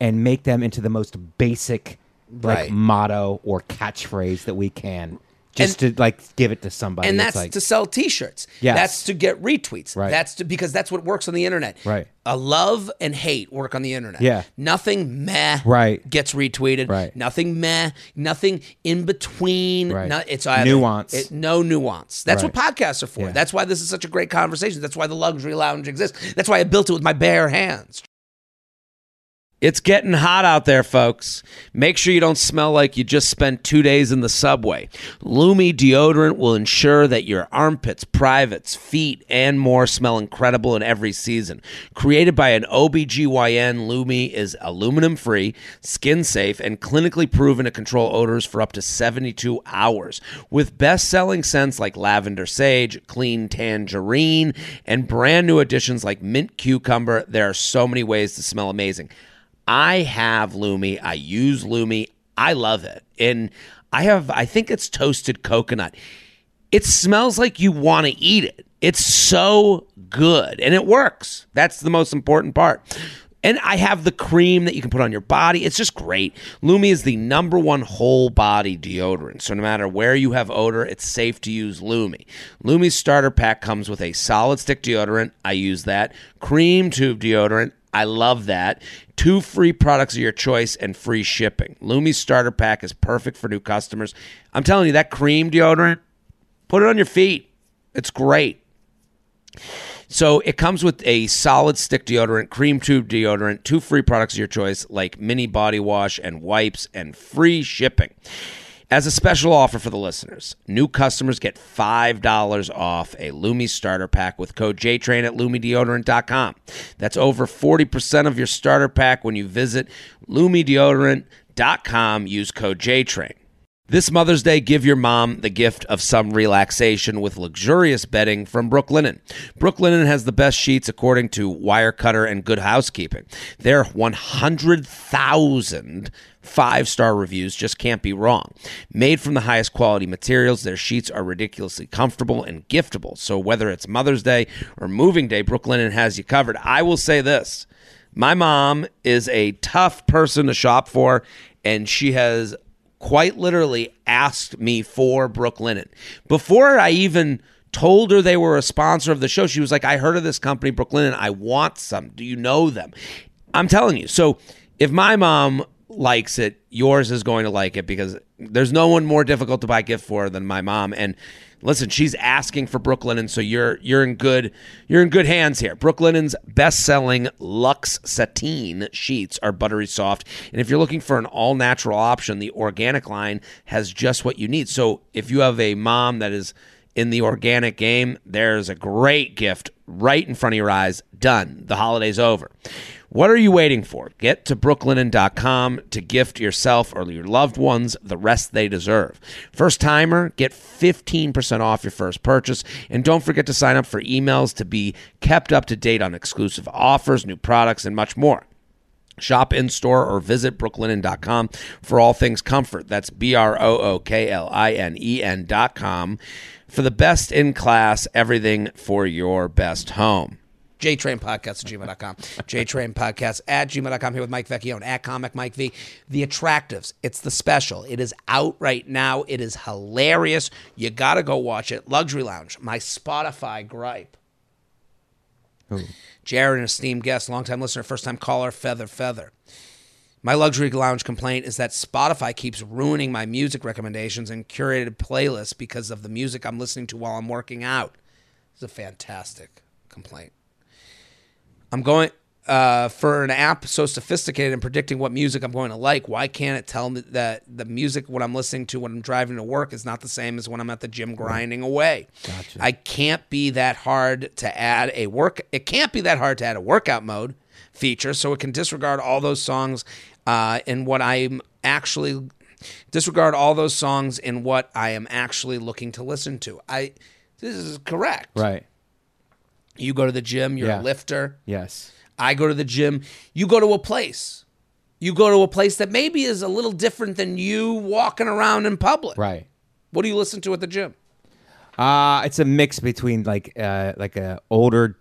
and make them into the most basic like Right. motto or catchphrase that we can, just to like give it to somebody. and that's like, to sell T-shirts. Yeah, That's to get retweets. Right. That's to because that's what works on the internet. Right. A love and hate work on the internet. Yeah. Nothing meh. Right. Gets retweeted. Right. Nothing meh. Nothing in between. Right. No, it's either Nuance. It, no nuance. That's Right. what podcasts are for. Yeah. That's why this is such a great conversation. That's why the luxury lounge exists. That's why I built it with my bare hands. It's getting hot out there, folks. Make sure you don't smell like you just spent two days in the subway. Lume deodorant will ensure that your armpits, privates, feet, and more smell incredible in every season. Created by an OBGYN, Lume is aluminum free, skin safe, and clinically proven to control odors for up to 72 hours. With best selling scents like lavender sage, clean tangerine, and brand new additions like mint cucumber, there are so many ways to smell amazing. I have Lume. I use Lume. I love it. And I have, I think it's toasted coconut. It smells like you want to eat it. It's so good and it works. That's the most important part. And I have the cream that you can put on your body. It's just great. Lume is the number one whole body deodorant. So no matter where you have odor, it's safe to use Lume. Lume's starter pack comes with a solid stick deodorant. I use that. Cream tube deodorant. I love that. Two free products of your choice and free shipping. Lume's starter pack is perfect for new customers. I'm telling you, that cream deodorant, put it on your feet. It's great. So it comes with a solid stick deodorant, cream tube deodorant, two free products of your choice like mini body wash and wipes, and free shipping. As a special offer for the listeners, new customers get $5 off a Lume starter pack with code JTRAIN at LumeDeodorant.com. That's over 40% of your starter pack when you visit LumeDeodorant.com. Use code JTRAIN. This Mother's Day, give your mom the gift of some relaxation with luxurious bedding from Brooklinen. Brooklinen has the best sheets according to Wirecutter and Good Housekeeping. Their 100,000 five star reviews just can't be wrong. Made from the highest quality materials, their sheets are ridiculously comfortable and giftable. So whether it's Mother's Day or moving day, Brooklinen has you covered. I will say this my mom is a tough person to shop for, and she has quite literally asked me for Brooklinen. Before I even told her they were a sponsor of the show, she was like, I heard of this company, Brooklinen. I want some. Do you know them? I'm telling you. So if my mom likes it, yours is going to like it because there's no one more difficult to buy a gift for than my mom. And listen, she's asking for Brooklinen, so you're you're in good you're in good hands here. Brooklinen's best-selling Lux Sateen sheets are buttery soft, and if you're looking for an all-natural option, the organic line has just what you need. So if you have a mom that is in the organic game, there's a great gift right in front of your eyes. Done. The holiday's over. What are you waiting for? Get to brooklinen.com to gift yourself or your loved ones the rest they deserve. First timer, get 15% off your first purchase. And don't forget to sign up for emails to be kept up to date on exclusive offers, new products, and much more. Shop in store or visit brooklinen.com for all things comfort. That's B R O O K L I N E N.com for the best in class, everything for your best home. JTrain Podcast at gmail.com. JTrain Podcast at gmail.com. Here with Mike Vecchione at Comic Mike V. The Attractives. It's the special. It is out right now. It is hilarious. You got to go watch it. Luxury Lounge. My Spotify gripe. Jared, an esteemed guest, longtime listener, first time caller, Feather Feather. My luxury lounge complaint is that Spotify keeps ruining my music recommendations and curated playlists because of the music I'm listening to while I'm working out. It's a fantastic complaint. I'm going uh, for an app so sophisticated in predicting what music I'm going to like. Why can't it tell me that the music what I'm listening to when I'm driving to work is not the same as when I'm at the gym grinding away? Gotcha. I can't be that hard to add a work. It can't be that hard to add a workout mode feature, so it can disregard all those songs uh, in what I'm actually disregard all those songs in what I am actually looking to listen to. I this is correct. Right. You go to the gym, you're Yeah. a lifter. Yes. I go to the gym. You go to a place. You go to a place that maybe is a little different than you walking around in public. Right. What do you listen to at the gym? Uh it's a mix between like uh like a older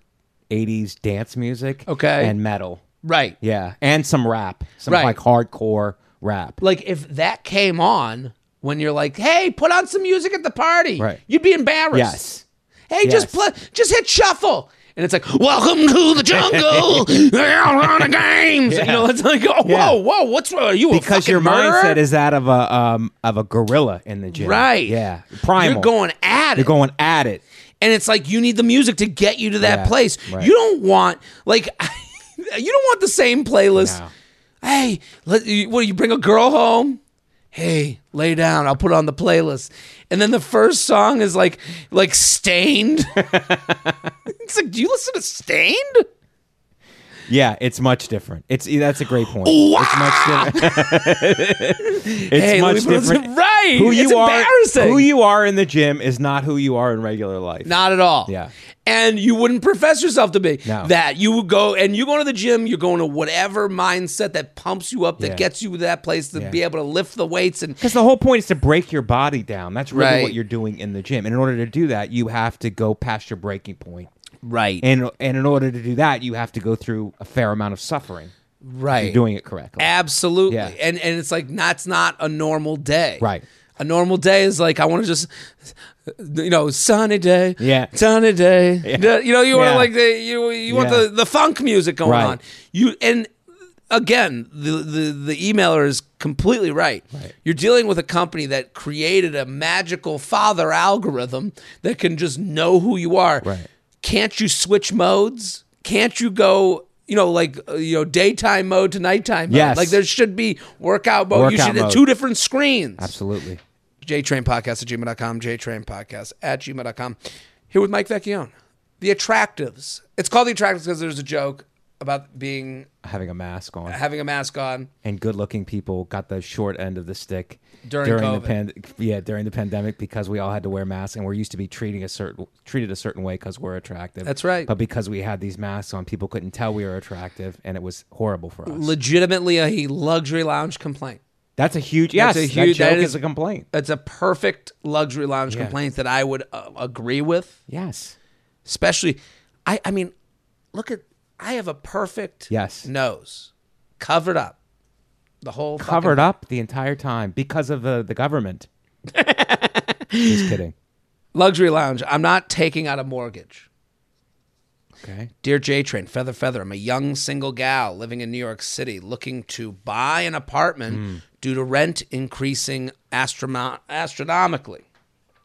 80s dance music Okay. and metal. Right. Yeah, and some rap. Some Right. like hardcore rap. Like if that came on when you're like, "Hey, put on some music at the party." Right. You'd be embarrassed. Yes. Hey, just Yes. play, just hit shuffle. And it's like, welcome to the jungle. We're on the games. You know, it's like, oh, Yeah. whoa, whoa, what's wrong? Are you Because your murderer? mindset is that of a um of a gorilla in the gym. right. Yeah. Primal. You're going at it. You're going at it. and it's like you need the music to get you to that Yeah, place. right. You don't want like you don't want the same playlist. No. Hey, let what? You bring a girl home. Hey, lay down. I'll put on the playlist, and then the first song is like like Staind. it's like, do you listen to Staind? Yeah, it's much different. It's that's a great point. It's much different. it's hey, much me put on some- different. right? Who it's you are, embarrassing. who you are in the gym is not who you are in regular life. Not at all. Yeah. And you wouldn't profess yourself to be No. that. You would go and you go to the gym, you're going to whatever mindset that pumps you up, that Yeah. gets you to that place to Yeah. be able to lift the weights and Because the whole point is to break your body down. That's really Right. what you're doing in the gym. And in order to do that, you have to go past your breaking point. Right. And and in order to do that, you have to go through a fair amount of suffering. right. You're doing it correctly. Absolutely. Yeah. And and it's like that's not a normal day. Right. A normal day is like I want to just you know, sunny day. Yeah. Sunny day. Yeah. You know, you want Yeah. like the you you want Yeah. the, the funk music going Right. on. You and again, the, the the emailer is completely right. Right. You're dealing with a company that created a magical father algorithm that can just know who you are. Right. Can't you switch modes? Can't you go, you know, like uh, you know, daytime mode to nighttime mode? Yes. Like there should be workout mode. you should have mode. two different screens. Absolutely. JTrain Podcast at gmail.com, JTrainPodcast at gmail.com. Here with Mike Vecchione. The Attractives. It's called The Attractives because there's a joke about being Having a mask on. having a mask on. and good-looking people got the short end of the stick During the COVID. pan- yeah during the pandemic because we all had to wear masks and we're used to be treating a certain treated a certain way because we're attractive. That's right. But because we had these masks on, people couldn't tell we were attractive, and it was horrible for us. Legitimately a luxury lounge complaint. That's a huge yes. a that huge- joke that is, is- a complaint. It's a perfect luxury lounge Yeah. complaint that I would uh, agree with. Yes. Especially, I, I mean, look at, I have a perfect Yes. nose covered up. The whole Covered fucking- up the entire time because of the the government. Just kidding. luxury lounge. I'm not taking out a mortgage. Okay. Dear J Train, Feather Feather, I'm a young single gal living in New York City looking to buy an apartment hmm. due to rent increasing astrono- astronomically.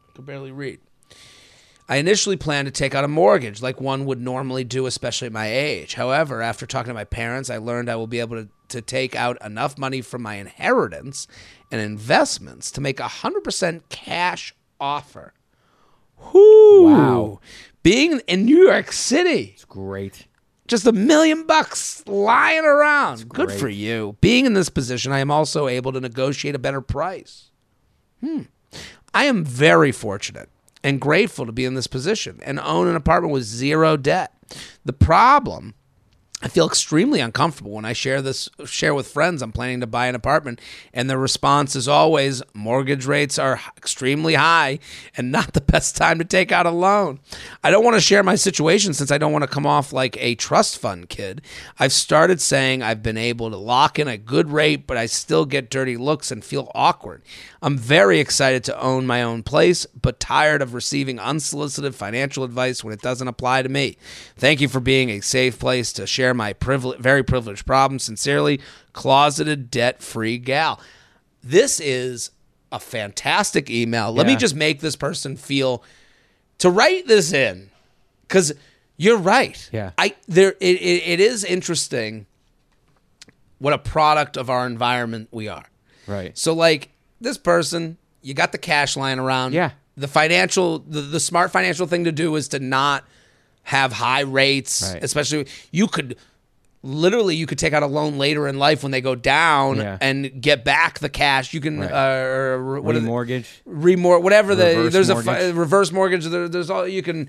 I could barely read. I initially planned to take out a mortgage like one would normally do, especially at my age. However, after talking to my parents, I learned I will be able to, to take out enough money from my inheritance and investments to make a 100% cash offer. Whoo! Wow. Being in New York City, It's great. just a million bucks lying around. Good great. for you. Being in this position, I am also able to negotiate a better price. Hmm. I am very fortunate and grateful to be in this position and own an apartment with zero debt. The problem I feel extremely uncomfortable when I share this share with friends I'm planning to buy an apartment and the response is always mortgage rates are extremely high and not the best time to take out a loan. I don't want to share my situation since I don't want to come off like a trust fund kid. I've started saying I've been able to lock in a good rate but I still get dirty looks and feel awkward. I'm very excited to own my own place but tired of receiving unsolicited financial advice when it doesn't apply to me. Thank you for being a safe place to share my privile- very privileged problem. Sincerely, closeted debt free gal. This is a fantastic email. Let me just make this person feel to write this in because you're right. Yeah. I there it, it, it is interesting what a product of our environment we are. Right. So like this person, you got the cash lying around. Yeah. The financial the, the smart financial thing to do is to not have high rates, Right. especially you could literally you could take out a loan later in life when they go down Yeah. and get back the cash. You can Right. uh, or what Remortgage. remor whatever the Reverse there's a mortgage. fi- reverse mortgage there, there's all you can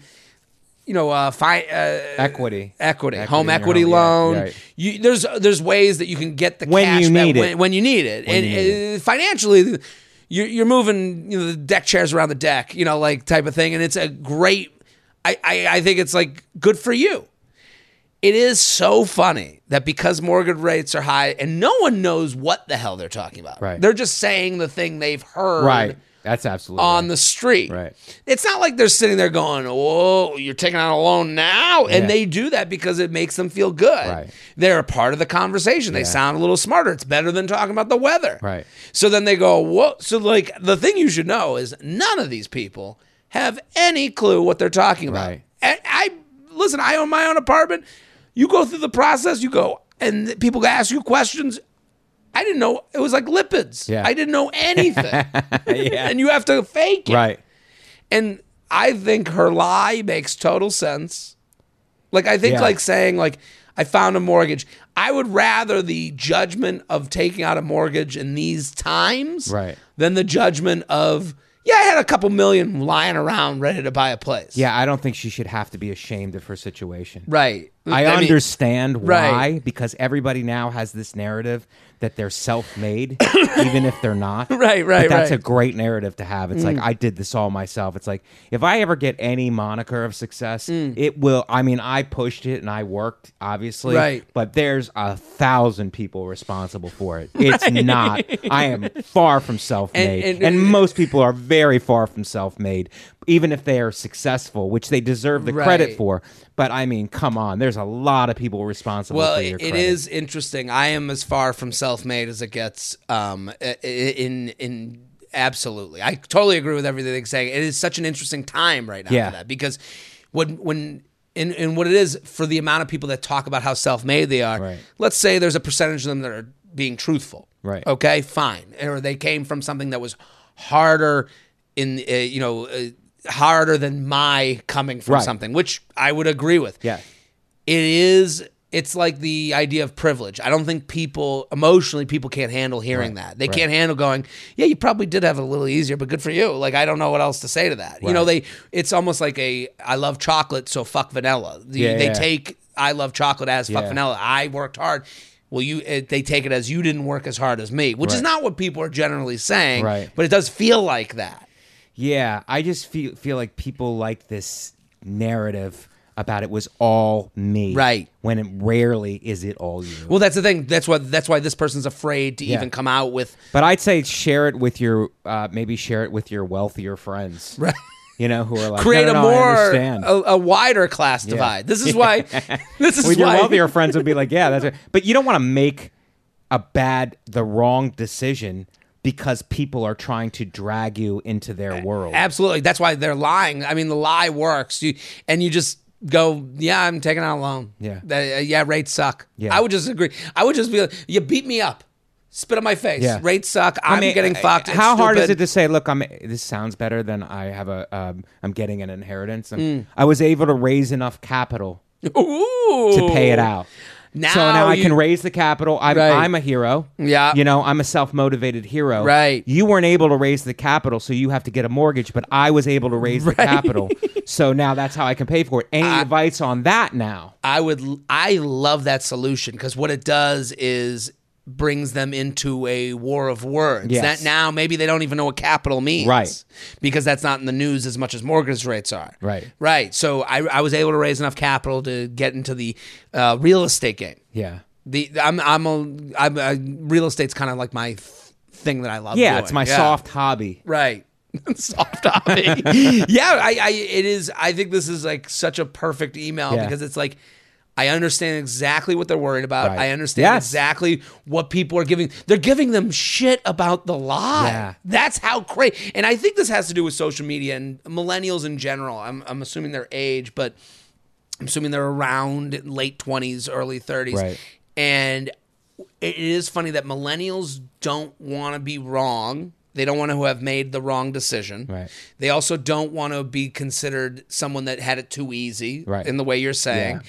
you know uh, fi- uh Equity. equity, Equity home equity home, yeah, loan. right. You, there's there's ways that you can get the When cash you back need it. when, when you need it, When and need uh, financially, you're you're moving you know the deck chairs around the deck, you know, like type of thing, and it's a great. I, I I think it's like good for you. It is so funny that because mortgage rates are high and no one knows what the hell they're talking about. Right. They're just saying the thing they've heard Right. That's absolutely on right. the street. Right. It's not like they're sitting there going, "Whoa, you're taking out a loan now," and Yeah. they do that because it makes them feel good. Right. They're a part of the conversation. They Yeah. sound a little smarter. It's better than talking about the weather. Right. So then they go, "Whoa!" So like the thing you should know is none of these people have any clue what they're talking about. Right. And I listen. I own my own apartment. You go through the process. You go, and people ask you questions. I didn't know it was like lipids. Yeah. I didn't know anything. Yeah. and you have to fake it. Right. And I think her lie makes total sense. Like I think Yeah. like saying like I found a mortgage. I would rather the judgment of taking out a mortgage in these times Right. than the judgment of yeah, I had a couple million lying around ready to buy a place. Yeah, I don't think she should have to be ashamed of her situation. Right. I, mean, understand why Right. because everybody now has this narrative that they're self-made, even if they're not. Right, right, But that's right. Mm. a great narrative to have. It's like I did this all myself. It's like if I ever get any moniker of success, Mm. it will. I mean, I pushed it and I worked, obviously. Right. But there's a thousand people responsible for it. It's not. I am far from self-made, And- and, and- most people are very far from self-made, even if they are successful, which they deserve the credit for. But I mean, come on, there's a lot of people responsible Well, for your it credit. is interesting. I am as far from self-made as it gets. Um, in in absolutely, I totally agree with everything they're saying. It is such an interesting time right now Yeah. for that because when when. And, and what it is for the amount of people that talk about how self-made they are. Right. Let's say there's a percentage of them that are being truthful. Right. Okay. Fine. Or they came from something that was harder in uh, you know uh, harder than my coming from Right. something, which I would agree with. Yeah. it is it's like the idea of privilege. I don't think people emotionally people can't handle hearing that. They can't handle going yeah you probably did have it a little easier but good for you. Like i don't know what else to say to that. You know they it's almost like a i love chocolate so fuck vanilla. The- Yeah, they yeah. take i love chocolate as fuck Yeah. vanilla. I worked hard. Well you it, they take it as you didn't work as hard as me which is not what people are generally saying Right. but it does feel like that Yeah, I just feel feel like people like this narrative about it was all me. Right. When it rarely is it all you. well that's the thing that's what that's why this person's afraid to Yeah. even come out with but I'd say share it with your uh, maybe share it with your wealthier friends. Right. You know, who are like create "No, no, a no, I more a, a wider class divide. This is why. This is with your why. wealthier friends would be like, yeah, that's it. But you don't want to make a bad, the wrong decision because people are trying to drag you into their world. Absolutely. That's why they're lying. I mean, the lie works. You and you just go, yeah, I'm taking out a loan. Yeah. Uh, yeah, rates suck. Yeah. I would just agree. I would just be like, you beat me up. Spit on my face. Yeah. Rates suck. I'm I mean, getting uh, fucked. It's How hard is it to say, look, I'm this sounds better than I have a um, I'm getting an inheritance. Mm. I was able to raise enough capital Ooh. to pay it out. Now so now I can raise the capital. I'm, Right. I'm a hero. Yeah. You know, I'm a self motivated hero. Right. You weren't able to raise the capital, so you have to get a mortgage, but I was able to raise the capital. So now that's how I can pay for it. Any advice on that now? I would I love that solution because what it does is brings them into a war of words. Yes. That now maybe they don't even know what capital means. Right. Because that's not in the news as much as mortgage rates are. Right. Right. So I, I was able to raise enough capital to get into the uh, real estate game. Yeah. The I'm I'm a I'm a, real estate's kind of like my th- thing that I love. Yeah, doing. it's my soft hobby. Right. Soft hobby. yeah, I, I it is I think this is like such a perfect email Yeah. because it's like I understand exactly what they're worried about. Right. I understand Yes. exactly what people are giving. They're giving them shit about the lie. Yeah. That's how crazy. And I think this has to do with social media and millennials in general. I'm I'm assuming their age, but I'm assuming they're around late 20s, early 30s. Right. And it is funny that millennials don't want to be wrong. They don't want to have made the wrong decision. Right. They also don't want to be considered someone that had it too easy Right. in the way you're saying. Yeah.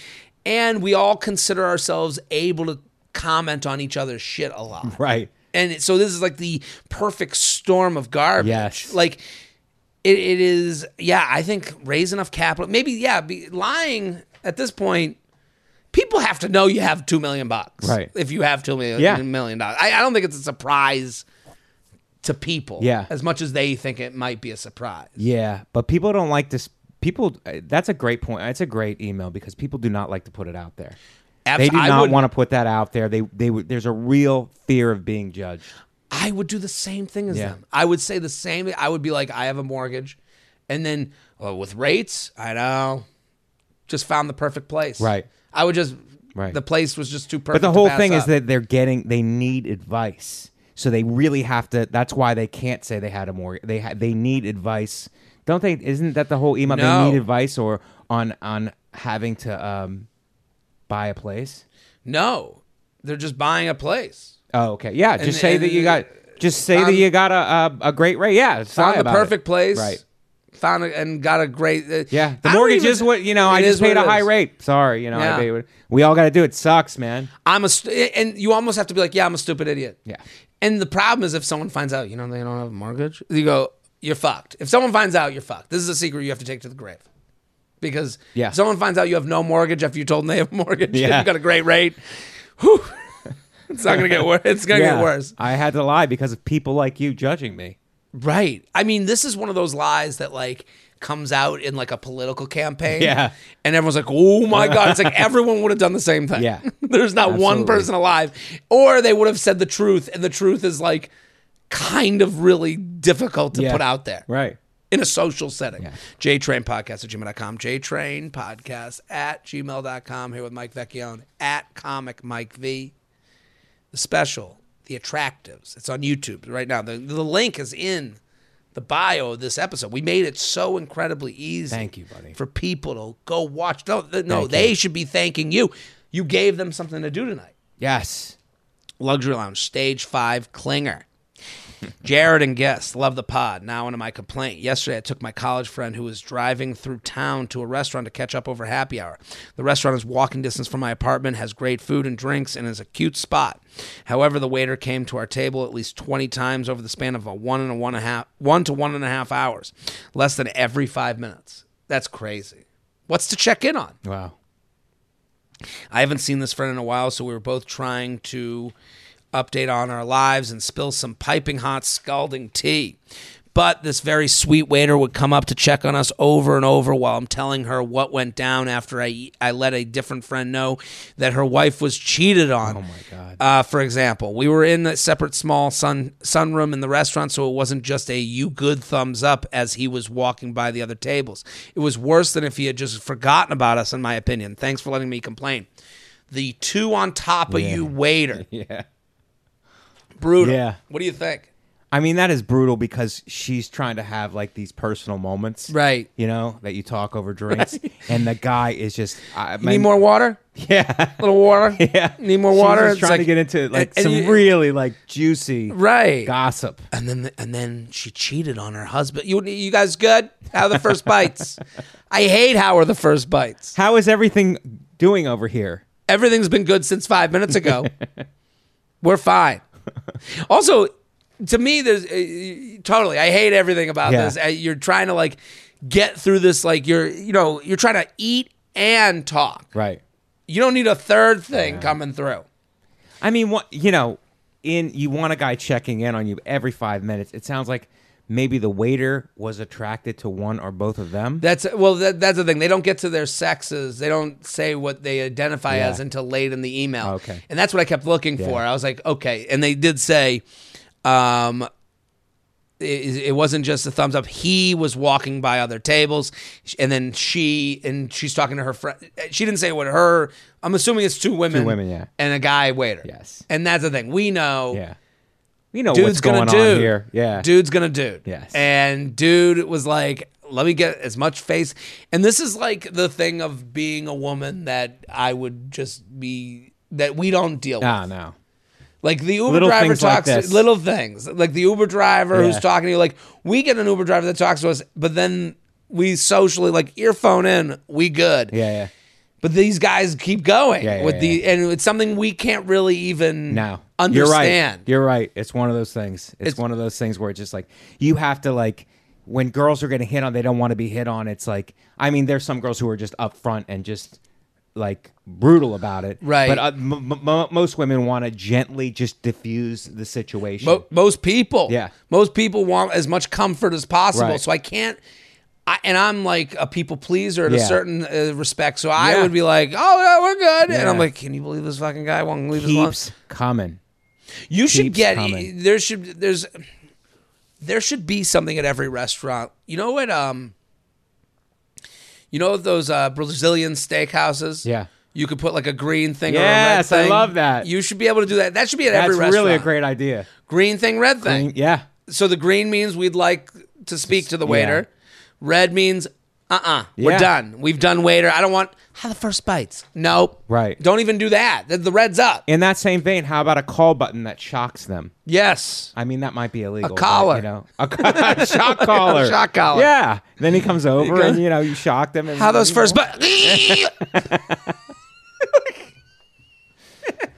And we all consider ourselves able to comment on each other's shit a lot. Right. And so this is like the perfect storm of garbage. Yes. Like it, it is, yeah, I think raise enough capital. Maybe, yeah, be, lying at this point, people have to know you have two million bucks. Right. If you have two million, Yeah. million dollars. I, I don't think it's a surprise to people. Yeah. As much as they think it might be a surprise. Yeah, but people don't like this. People, uh, that's a great point. It's a great email because people do not like to put it out there. Abs- They do I not would- want to put that out there. They, they, there's a real fear of being judged. I would do the same thing as Yeah. them. I would say the same. I would be like, I have a mortgage, and then well, with rates, I know, just found the perfect place. Right. I would just. Right. The place was just too perfect. But the whole thing is that they're getting, they need advice. So they really have to. That's why they can't say they had a mortgage. They ha, they need advice. Don't they? Isn't that the whole email? No. They need advice or on on having to um, buy a place. no, they're just buying a place. Oh, okay. Yeah, just And- say that you got. Just say that you got a a, a great rate. Yeah, Found the perfect it. place. Right. found a, and got a great. Uh, Yeah, the I mortgage even- is what you know. I just paid a high is. rate. Sorry, you know. Yeah. Paid, we all got to do it. Sucks, man. I'm a st- and you almost have to be like, yeah, I'm a stupid idiot. Yeah. And the problem is if someone finds out, you know, they don't have a mortgage, you go, you're fucked. If someone finds out, you're fucked. This is a secret you have to take to the grave. Because Yeah. if someone finds out you have no mortgage after you told them they have a mortgage, Yeah. you've got a great rate. Whew, it's not gonna get worse. It's gonna yeah, get worse. I had to lie because of people like you judging me. Right. I mean, this is one of those lies that like comes out in like a political campaign. Yeah. And everyone's like, oh my God. It's like everyone would have done the same thing. Yeah. There's not one Absolutely. person person alive. Or they would have said the truth, and the truth is like kind of really difficult to Yeah. put out there Right. in a social setting. Yeah. JTrain Podcast at gmail.com. JTrain Podcast at gmail.com. Here with Mike Vecchione at Comic Mike V. The special, The Attractives. It's on YouTube right now. The, the link is in the bio of this episode. We made it so incredibly easy. Thank you, buddy. For people to go watch. No, no Thank they you. should be thanking you. You gave them something to do tonight. Yes. Luxury Lounge, Stage 5 Clinger. Jared and guests love the pod. Now into my complaint. Yesterday, I took my college friend who was driving through town to a restaurant to catch up over happy hour. The restaurant is walking distance from my apartment, has great food and drinks, and is a cute spot. However, the waiter came to our table at least twenty times over the span of a one and a one and a half, one to one and a half hours, less than every five minutes. That's crazy. What's to check in on? Wow. I haven't seen this friend in a while, so we were both trying to update on our lives and spill some piping hot scalding tea. But this very sweet waiter would come up to check on us over and over while I'm telling her what went down after I I let a different friend know that her wife was cheated on. Oh my God. Uh, for example, we were in a separate small sun sunroom in the restaurant, so it wasn't just a "you good" thumbs up as he was walking by the other tables. It was worse than if he had just forgotten about us, in my opinion. Thanks for letting me complain. The two on top of you waiter, Yeah. Brutal. Yeah. What do you think? I mean, that is brutal because she's trying to have like these personal moments, Right. You know, that you talk over drinks, and the guy is just. I You need more water? Yeah. A little water? Yeah. Need more She's water? just It's trying to like- get into like and- and some you- really like juicy Right. gossip. And then and then she cheated on her husband. You you guys good? How are the first bites? I hate how are the first bites. How is everything doing over here? Everything's been good since five minutes ago. We're fine. Also, to me, there's uh, totally. I hate everything about Yeah. this. Uh, You're trying to like get through this. Like you're, you know, you're trying to eat and talk. Right. You don't need a third thing coming through. I mean, what you know, in you want a guy checking in on you every five minutes. It sounds like maybe the waiter was attracted to one or both of them. That's well. That, that's the thing. They don't get to their sexes. They don't say what they identify Yeah. as until late in the email. Okay. and that's what I kept looking Yeah. for. I was like, okay. And they did say, um, it, it wasn't just a thumbs up. He was walking by other tables, and then she and she's talking to her friend. She didn't say what her. I'm assuming it's two women, Two women, yeah. and a guy waiter. Yes. and that's the thing. We know. yeah. You know Dude's what's gonna going dude. on here. Yeah. Dude's gonna dude. Yes. And dude was like, let me get as much face. And this is like the thing of being a woman that I would just be that we don't deal with. Ah, no. Like the Uber Little driver things like talks little things. Like the Uber driver who's talking to you. Like we get an Uber driver that talks to us, but then we socially like earphone in, we good. Yeah, yeah. But these guys keep going Yeah, yeah, with yeah, the and it's something we can't really even No. Understand. You're right. You're right. It's one of those things. It's, It's- one of those things where it's just like you have to like when girls are getting hit on, they don't want to be hit on. It's like I mean, there's some girls who are just upfront and just like brutal about it. Right. But uh, m- m- most women want to gently just diffuse the situation. Mo- most people, Yeah. most people want as much comfort as possible. Right. So I can't, I, and I'm like a people pleaser in a certain uh, respect. So I Yeah. would be like, "Oh yeah, we're good," and I'm like, "Can you believe this fucking guy won't leave his alone?" keeps coming. You should get coming. there should there's there should be something at every restaurant. You know what? Um, you know those uh, Brazilian steakhouses? Yeah. You could put like a green thing Yes, or a I red thing. love that. You should be able to do that. That should be at That's every restaurant. That's really a great idea. green thing, red thing. Green- yeah. So the green means we'd like to speak to the waiter. Red means uh-uh. We're Yeah. done. We've done waiter. I don't want how the first bites. Nope. Right. Don't even do that. The, the red's up. In that same vein, how about a call button that shocks them? Yes. I mean, that might be illegal. but, collar. you know, a co- shock collar. Shock collar. Yeah. Then he comes over and you know you shock them. And, How those first bites.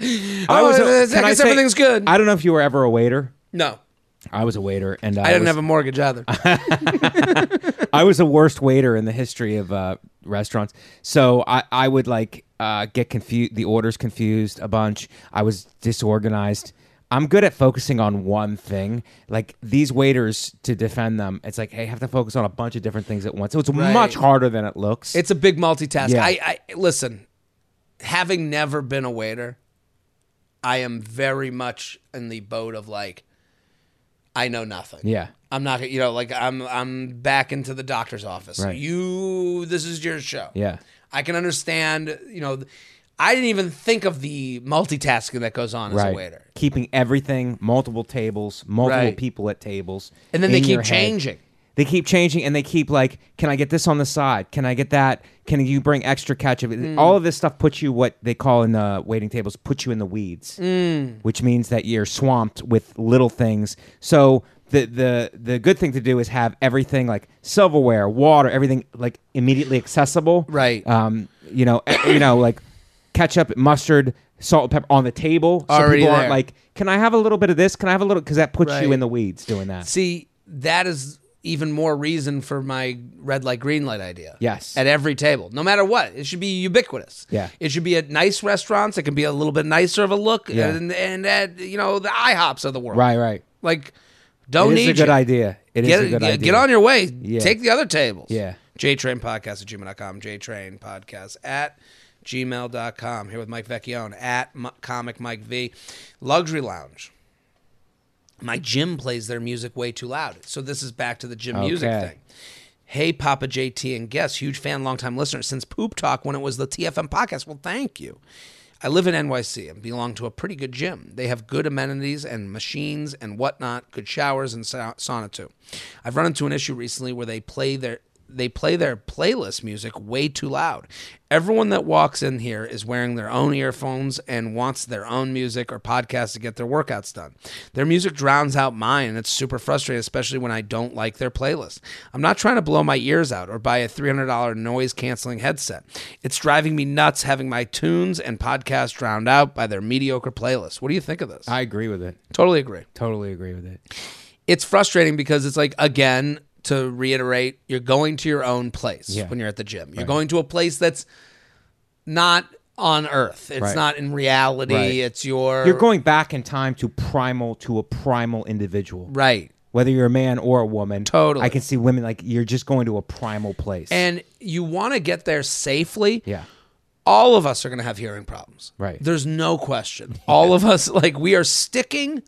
Oh, I was. Oh, A, I can I guess say- everything's good. I don't know if you were ever a waiter. no. I was a waiter, and I didn't was, have a mortgage either. I was the worst waiter in the history of uh, restaurants. So I, I would like uh, get confused, the orders confused a bunch. I was disorganized. I'm good at focusing on one thing. Like these waiters, to defend them, it's like, hey, I have to focus on a bunch of different things at once. So it's Right. much harder than it looks. It's a big multitask. Yeah. I, I listen. Having never been a waiter, I am very much in the boat of like, I know nothing. yeah, I'm not. You know, like I'm. I'm back into the doctor's office. Right. You. This is your show. yeah, I can understand. You know, I didn't even think of the multitasking that goes on as a waiter. Keeping everything, multiple tables, multiple Right. people at tables, And then they keep changing. head. They keep changing and they keep like, can I get this on the side? Can I get that? Can you bring extra ketchup? Mm. All of this stuff puts you what they call in the waiting tables, puts you in the weeds, Mm. which means that you're swamped with little things. So the the the good thing to do is have everything like silverware, water, everything like immediately accessible. Right. Um. You know. eh, you know like ketchup, mustard, salt, and pepper on the table. So Already people there. aren't like, can I have a little bit of this? Can I have a little? Because that puts Right. you in the weeds doing that. See, that is even more reason for my red light, green light idea. Yes. At every table, no matter what, it should be ubiquitous. Yeah. It should be at nice restaurants. It can be a little bit nicer of a look, Yeah. and and at you know the IHOPs of the world. Right. Right. Like, don't It need is a good you. idea. It is Get, a good get, idea. get on your way. Yeah. Take the other tables. Yeah. JTrain Podcast at gmail.com. JTrain Podcast at gmail.com. Here with Mike Vecchione at Comic Mike V. Luxury Lounge. My gym plays their music way too loud. So this is back to the gym music thing. Hey, Papa JT and guest, huge fan, longtime listener since Poop Talk when it was the TFM podcast. Well, thank you. I live in NYC and belong to a pretty good gym. They have good amenities and machines and whatnot, good showers and sa- sauna too. I've run into an issue recently where they play their they play their playlist music way too loud. Everyone that walks in here is wearing their own earphones and wants their own music or podcast to get their workouts done. Their music drowns out mine, and it's super frustrating, especially when I don't like their playlist. I'm not trying to blow my ears out or buy a $300 noise canceling headset. It's driving me nuts having my tunes and podcasts drowned out by their mediocre playlist. What do you think of this? I agree with it. totally agree. Totally agree with it. It's frustrating because it's like, again, to reiterate, you're going to your own place Yeah. when you're at the gym. You're going to a place that's not on earth. It's Right. not in reality. Right. It's your You're going back in time to primal to a primal individual. right. Whether you're a man or a woman. Totally. I can see women like you're just going to a primal place. And you want to get there safely. yeah. All of us are going to have hearing problems. Right. There's no question. All of us, like, we are sticking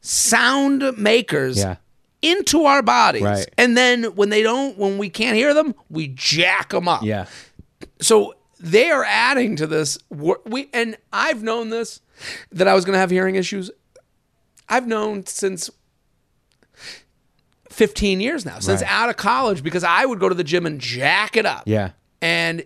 sound makers Yeah. Into our bodies. Right. And then when they don't, when we can't hear them, we jack them up. Yeah. So they are adding to this. We and I've known this that I was going to have hearing issues. I've known since 15 years now, since Right. out of college, because I would go to the gym and jack it up. Yeah. And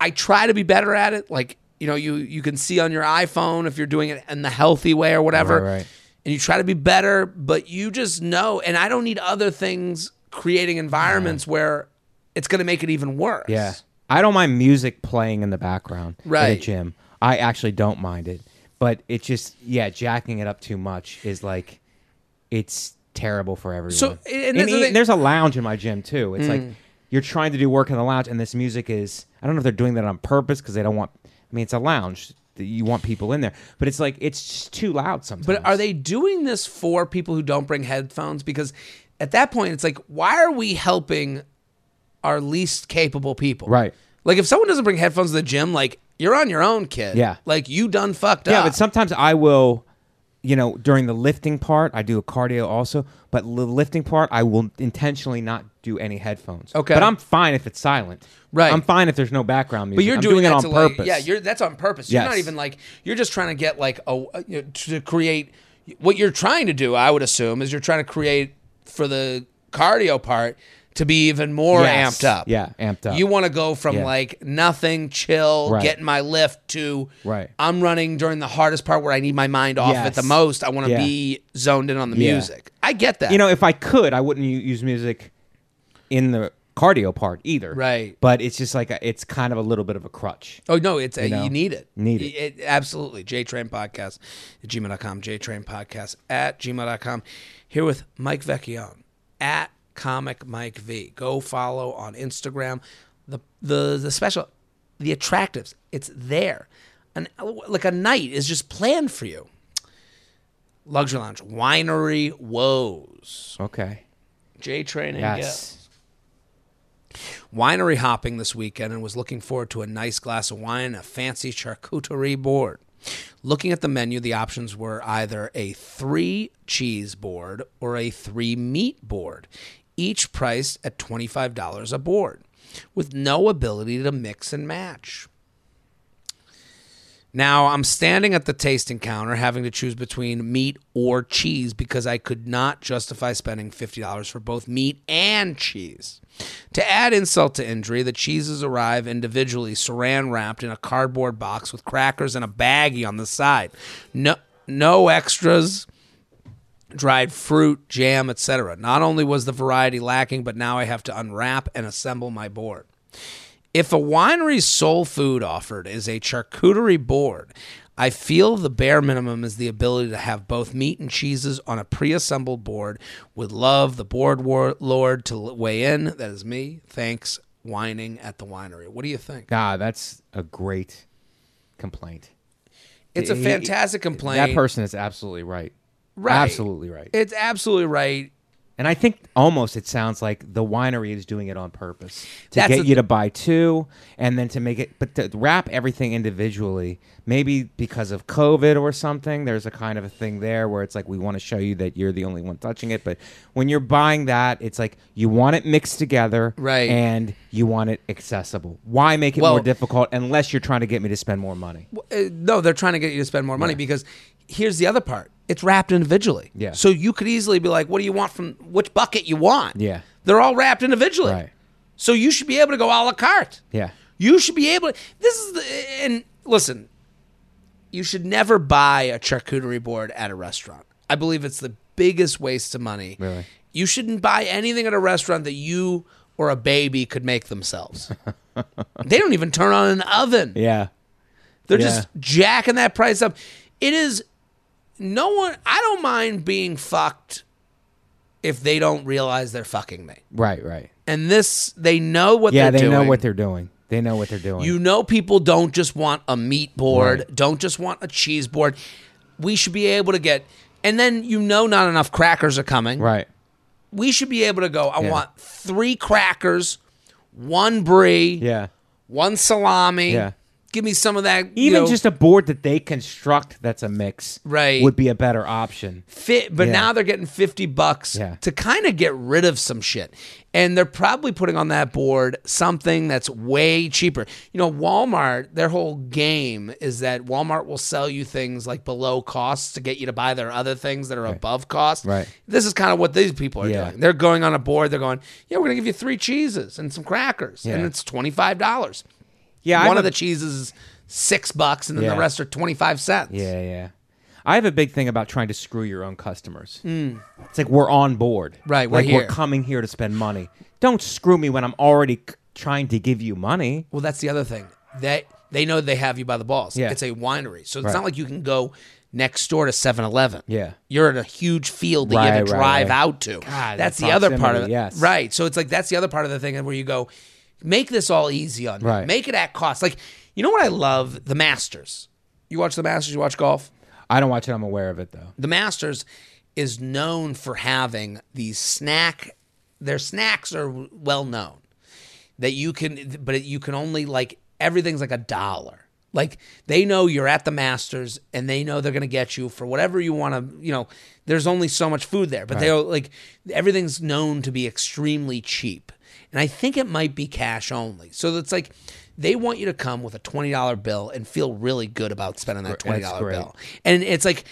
I try to be better at it. Like, you know, you you can see on your iPhone if you're doing it in the healthy way or whatever. Right, right. And you try to be better, but you just know. And I don't need other things creating environments where it's going to make it even worse. Yeah. I don't mind music playing in the background at a gym. I actually don't mind it. But it just yeah, jacking it up too much is like it's terrible for everyone. So, and and, the there's a lounge in my gym too. It's Mm. like you're trying to do work in the lounge and this music is I don't know if they're doing that on purpose because they don't want I mean it's a lounge. You want people in there, but it's like it's too loud sometimes. But are they doing this for people who don't bring headphones? Because at that point, it's like, why are we helping our least capable people? Right. Like, if someone doesn't bring headphones to the gym, like, you're on your own, kid. Yeah. Like, you done fucked Yeah, up. Yeah, but sometimes I will, you know, during the lifting part, I do a cardio also, but the lifting part, I will intentionally not do any headphones. Okay. But I'm fine if it's silent. Right. I'm fine if there's no background music. But you're I'm doing, it on to like- purpose. yeah, you're that's on purpose. You're not even like you're just trying to get like a you know, to create what you're trying to do. I would assume is you're trying to create for the cardio part to be even more Yes. amped up. Yeah, amped up. You want to go from Yeah. like nothing, chill, Right. getting my lift to Right. I'm running during the hardest part where I need my mind off Yes. at the most. I want to Yeah. be zoned in on the Yeah. music. I get that. you know, if I could, I wouldn't use music in the cardio part either. Right. But it's just like a, it's kind of a little bit of a crutch. Oh no, it's a, you, uh, need it. Need it. absolutely. J Train Podcast at gmail.com. J Train Podcast at gmail.com. Here with Mike Vecchione at Comic Mike V. Go follow on Instagram. The the the special the attractives. It's there. An like a night is just planned for you. Luxury Lounge, Winery Woes. Okay. J Train and Yes. Winery hopping this weekend and was looking forward to a nice glass of wine and a fancy charcuterie board. Looking at the menu, the options were either a three cheese board or a three meat board, each priced at $25 a board, with no ability to mix and match. Now I'm standing at the tasting counter having to choose between meat or cheese because I could not justify spending $50 for both meat and cheese. To add insult to injury, the cheeses arrive individually saran wrapped in a cardboard box with crackers and a baggie on the side. No no extras, dried fruit, jam, etc. Not only was the variety lacking, but now I have to unwrap and assemble my board. If a winery's sole food offered is a charcuterie board, I feel the bare minimum is the ability to have both meat and cheeses on a pre-assembled board. Would love the board war- lord to weigh in. That is me. Thanks, whining at the winery. What do you think? Ah, that's a great complaint. It's a fantastic complaint. That person is absolutely right. Right. Absolutely right. It's absolutely right. And I think almost it sounds like the winery is doing it on purpose to That's get you to buy two and then to make it, but to wrap everything individually. Maybe because of COVID or something, there's a kind of a thing there where it's like we want to show you that you're the only one touching it. But when you're buying that, it's like you want it mixed together, Right. And you want it accessible. Why make it Well- more difficult unless you're trying to get me to spend more money? Uh, no, they're trying to get you to spend more money because here's the other part. It's wrapped individually. Yeah. So you could easily be like, what do you want from which bucket you want? Yeah. They're all wrapped individually. Right. So you should be able to go a la carte. Yeah. You should be able to. This is the. And listen, you should never buy a charcuterie board at a restaurant. I believe it's the biggest waste of money. Really? You shouldn't buy anything at a restaurant that you or a baby could make themselves. they don't even turn on an oven. Yeah. They're Yeah. just jacking that price up. It is no one. I don't mind being fucked if they don't realize they're fucking me. Right. Right. And this, they know what Yeah. they're They doing. know what they're doing. They know what they're doing. You know, people don't just want a meat board, Right. don't just want a cheese board. We should be able to get, and then you know, not enough crackers are coming. right. We should be able to go. I Yeah. want three crackers, one brie, Yeah. one salami. Yeah. Give me some of that. you Even know, just a board that they construct that's a mix Right. would be a better option. fit, but Yeah. now they're getting 50 bucks Yeah. to kind of get rid of some shit. And they're probably putting on that board something that's way cheaper. You know, Walmart, their whole game is that Walmart will sell you things like below cost to get you to buy their other things that are above cost. Right. This is kind of what these people are Yeah. doing. They're going on a board, they're going, yeah, we're going to give you three cheeses and some crackers. And it's $25. Yeah, One I'm of a- the cheeses is six bucks and then Yeah. the rest are 25 cents. Yeah, yeah. I have a big thing about trying to screw your own customers. Hmm. It's like we're on board. Right, we're like here. we're coming here to spend money. Don't screw me when I'm already c- trying to give you money. Well, that's the other thing. They they know they have you by the balls. Yeah. It's a winery. So it's Right. not like you can go next door to 7-Eleven. Yeah. You're in a huge field that you have to right, drive right. out to. God, that's the the other part of it. yes. Right. So it's like that's the other part of the thing where you go, make this all easy on me. Right. Make it at cost. Like, you know what I love? The Masters. You watch the Masters, you watch golf? I don't watch it. I'm aware of it though. the Masters is known for having these snack. Their snacks are well known that you can, but you can only like everything's like a dollar. Like they know you're at the Masters and they know they're going to get you for whatever you want to. You know, there's only so much food there, but they're like everything's known to be extremely cheap. And I think it might be cash only. So it's like they want you to come with a twenty dollar bill and feel really good about spending that twenty That's dollar great. bill. And it's like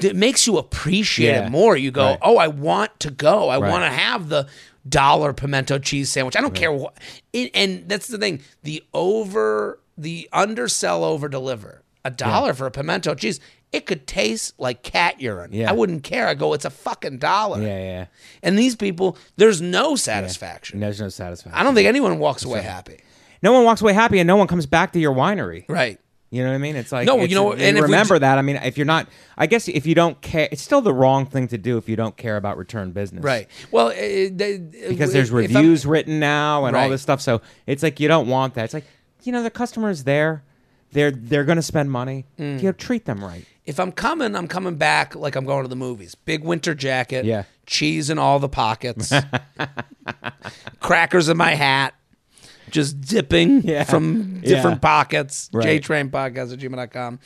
it makes you appreciate Yeah. it more. You go, Right. oh, I want to go. I Right. want to have the dollar pimento cheese sandwich. I don't care what. It, and that's the thing. The over, the undersell, over deliver. A dollar for a pimento cheese. It could taste like cat urine. Yeah. I wouldn't care. I go, it's a fucking dollar. Yeah, yeah. And these people, there's no satisfaction. There's no satisfaction. I don't think anyone walks away happy. no one walks away happy, and no one comes back to your winery. Right. You know what I mean? It's like No, it's- you know, and and if we remember that. I mean, if you're not, I guess if you don't care, it's still the wrong thing to do if you don't care about return business, Right. Well, uh, they, Because there's if I'm- reviews written now and all Right. this stuff, so it's like you don't want that. It's like you know the customer's there, they're they're going to spend money. Mm. You know, treat them right. if I'm coming, I'm coming back like I'm going to the movies. Big winter jacket, Yeah. cheese in all the pockets, crackers in my hat, just dipping Yeah. from Yeah. different pockets. Right. JTrain podcast at gmail.com.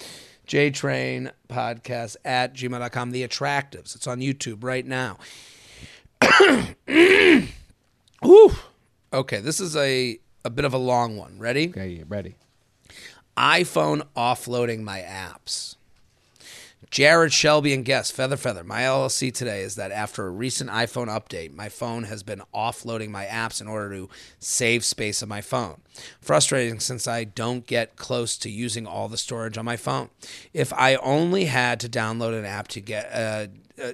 JTrain podcast at gmail.com. The Attractives. It's on YouTube right now. Ooh. Okay, this is a, a bit of a long one. Ready? Okay, ready? iPhone offloading my apps. Jared Shelby and guest Feather Feather. My LLC today is that after a recent iPhone update, my phone has been offloading my apps in order to save space on my phone. Frustrating since I don't get close to using all the storage on my phone. If I only had to download an app to get uh, uh,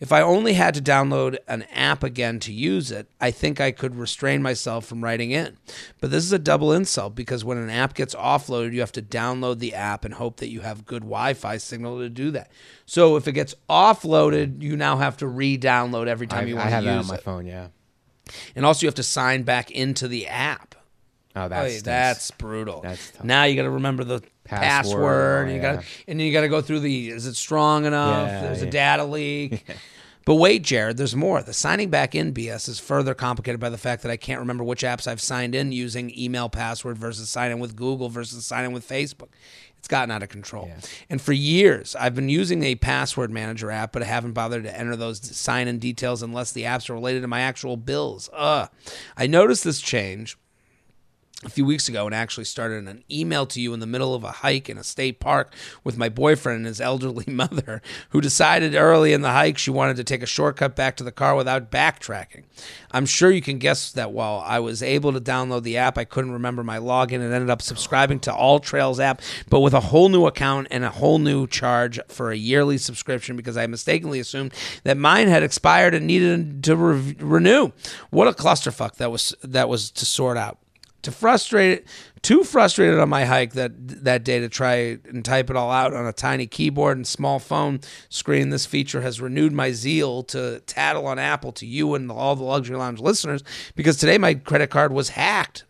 if I only had to download an app again to use it, I think I could restrain myself from writing in. But this is a double insult because when an app gets offloaded, you have to download the app and hope that you have good Wi Fi signal to do that. So if it gets offloaded, you now have to re download every time I, you want to that on use my it. On my phone. Yeah. And also, you have to sign back into the app. Oh, that's that's brutal. That's tough. now you got to remember the Password, password. and you yeah. got and you got to go through the is it strong enough? Yeah, There's yeah. a data leak. But wait, Jared, there's more. The signing back in BS is further complicated by the fact that I can't remember which apps I've signed in using email password versus sign in with Google versus sign in with Facebook. It's gotten out of control. And for years, I've been using a password manager app, but I haven't bothered to enter those sign in details unless the apps are related to my actual bills. Ugh. I noticed this change a few weeks ago and actually started an email to you in the middle of a hike in a state park with my boyfriend and his elderly mother, who decided early in the hike she wanted to take a shortcut back to the car without backtracking. I'm sure you can guess that while I was able to download the app, I couldn't remember my login and ended up subscribing to AllTrails app, but with a whole new account and a whole new charge for a yearly subscription because I mistakenly assumed that mine had expired and needed to re- renew. What a clusterfuck that was that was to sort out to frustrate too frustrated on my hike that that day to try and type it all out on a tiny keyboard and small phone screen this feature has renewed my zeal to tattle on apple to you and all the luxury lounge listeners because today my credit card was hacked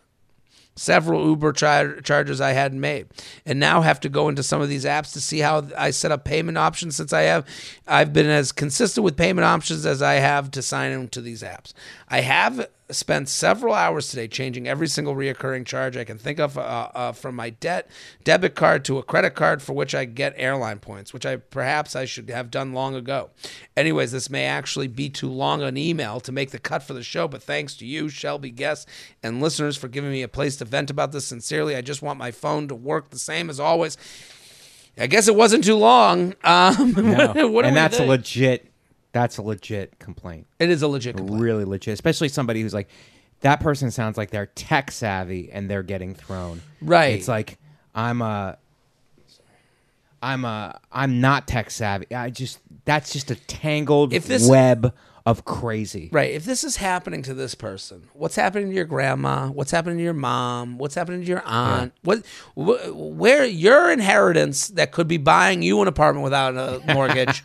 several Uber char- charges I hadn't made, and now have to go into some of these apps to see how I set up payment options. Since I have, I've been as consistent with payment options as I have to sign into these apps. I have spent several hours today changing every single reoccurring charge I can think of, uh, uh, from my debt debit card to a credit card for which I get airline points, which I perhaps I should have done long ago. Anyways, this may actually be too long an email to make the cut for the show, but thanks to you, Shelby, guests, and listeners for giving me a place to vent about this. Sincerely, I just want my phone to work the same as always. I guess it wasn't too long. Um, No. what and that's a think? legit. That's a legit complaint. It is a legit complaint. Really legit, especially somebody who's like, that person sounds like they're tech savvy and they're getting thrown. Right. It's like I'm a. I'm a. I'm not tech savvy. I just. That's just a tangled If this- web of crazy. Right. If this is happening to this person, what's happening to your grandma? What's happening to your mom? What's happening to your aunt? What, wh- where your inheritance that could be buying you an apartment without a mortgage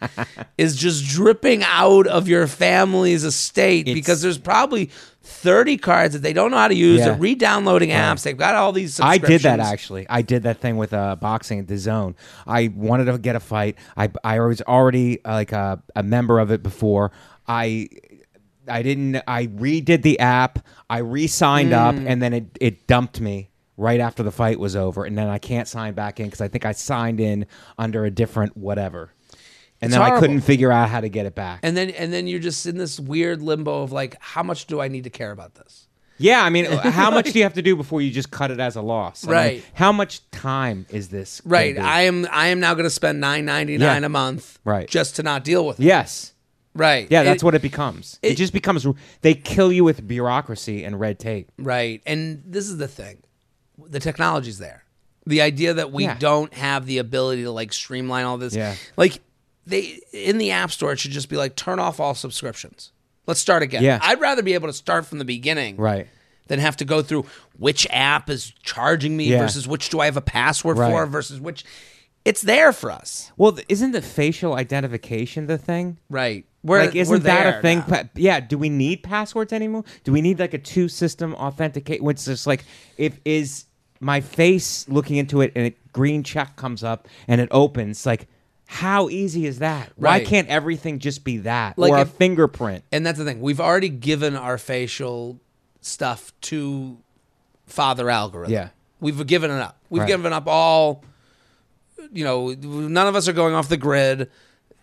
is just dripping out of your family's estate It's- because there's probably 30 cards that they don't know how to use. Yeah. They're re-downloading apps. They've got all these I did that actually. I did that thing with uh, boxing at DAZN. I wanted to get a fight. I I was already uh, like a, a member of it before. I I didn't. I redid the app. I re-signed up, Hmm. and then it it dumped me right after the fight was over, and then I can't sign back in because I think I signed in under a different whatever, and It's then I horrible. couldn't figure out how to get it back. And then and then you're just in this weird limbo of like, how much do I need to care about this? Yeah, I mean, how much do you have to do before you just cut it as a loss? I mean, Right. how much time is this? gonna Right. be? I am I am now going to spend nine ninety nine Yeah. a month Right. just to not deal with it. Yes. Right. Yeah, that's It- what it becomes. It, it- just becomes they kill you with bureaucracy and red tape. Right. And this is the thing. The technology's there. The idea that we Yeah. don't have the ability to like streamline all this. Yeah. Like they in the app store it should just be like turn off all subscriptions. Let's start again. Yeah. I'd rather be able to start from the beginning Right. than have to go through which app is charging me Yeah. versus which do I have a password Right. for versus which it's there for us. Well, isn't the facial identification the thing? Right. We're, like, isn't that a thing? Pa- yeah. Do we need passwords anymore? Do we need like a two-system authenticate? Which is just like if is my face looking into it and a green check comes up and it opens, like how easy is that? Why Right. can't everything just be that Like or a fingerprint? And that's the thing. We've already given our facial stuff to Father Algorithm. Yeah. We've given it up. We've Right. given up all, you know, none of us are going off the grid.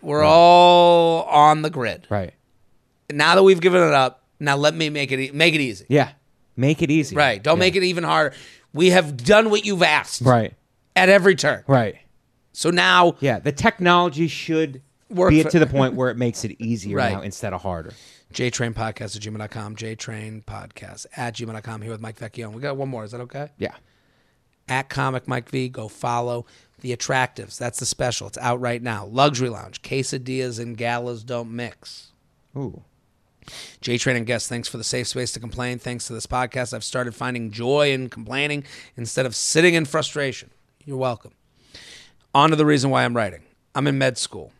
We're all on the grid. Right. Now that we've given it up, now let me make it e- make it easy. Yeah. Make it easy. Right. Don't make it even harder. We have done what you've asked. Right. At every turn. Right. So now Yeah. The technology should Work be for- to the point where it makes it easier Right. now instead of harder. JTrain JTrainPodcast at gmail.com, JTrainPodcast at gmail.com here with Mike Vecchione. We got one more. Is that okay? Yeah. At Comic Mike V. Go follow the Attractives. That's the special. It's out right now. Luxury Lounge. Quesadillas and galas don't mix. Ooh. J Train and guests, thanks for the safe space to complain. Thanks to this podcast, I've started finding joy in complaining instead of sitting in frustration. You're welcome. On to the reason why I'm writing. I'm in med school,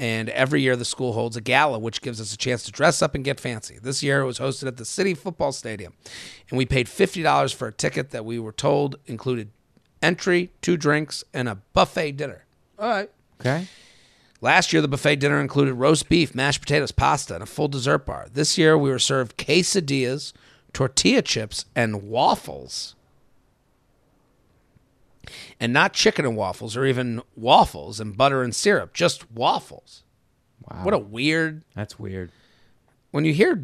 and every year the school holds a gala, which gives us a chance to dress up and get fancy. This year it was hosted at the City Football Stadium, and we paid $50 for a ticket that we were told included entry, two drinks, and a buffet dinner. All right. Okay. Last year, the buffet dinner included roast beef, mashed potatoes, pasta, and a full dessert bar. This year, we were served quesadillas, tortilla chips, and waffles. And not chicken and waffles, or even waffles and butter and syrup, just waffles. Wow. What a weird. That's weird. When you hear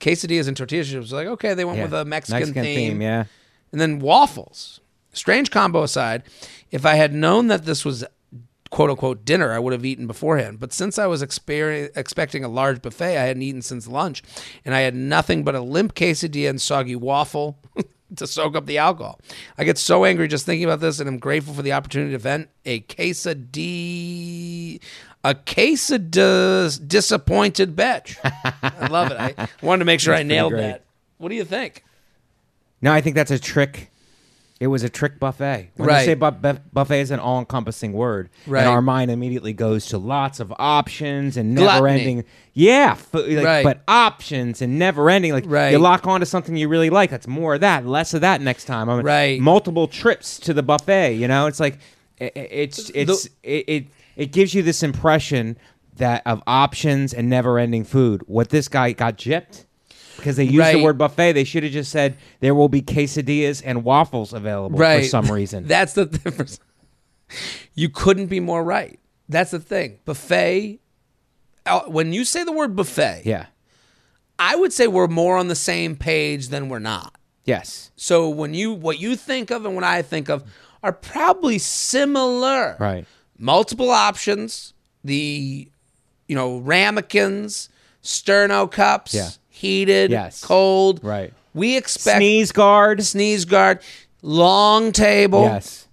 quesadillas and tortilla chips, like, okay, they went Yeah. with a Mexican, theme. Yeah. And then waffles. Strange combo aside, if I had known that this was quote unquote dinner, I would have eaten beforehand. But since I was expecting a large buffet, I hadn't eaten since lunch, and I had nothing but a limp quesadilla and soggy waffle to soak up the alcohol. I get so angry just thinking about this, and I'm grateful for the opportunity to vent a quesadilla. A case of dis- disappointed bitch. I love it. I wanted to make sure I nailed that. What do you think? No, I think that's a trick. It was a trick buffet. When Right. they say bu- bu- buffet is an all-encompassing word, Right. and our mind immediately goes to lots of options and never-ending. Yeah, f- like, Right. but options and never-ending. Like Right. you lock onto something you really like. That's more of that, less of that next time. I mean, Right. Multiple trips to the buffet. You know, it's like i- i- it's it's it, it it gives you this impression that of options and never-ending food. What this guy got gypped. Because they used the word buffet, they should have just said there will be quesadillas and waffles available right. for some reason. That's the difference. You couldn't be more right. That's the thing. Buffet. uh, When you say the word buffet, yeah. I would say we're more on the same page than we're not. Yes. So when you what you think of and what I think of are probably similar. Right. Multiple options. The you know ramekins, sterno cups, Yeah. Heated, Yes. cold. Right. We expect Sneeze guard. sneeze guard, long table. Yes.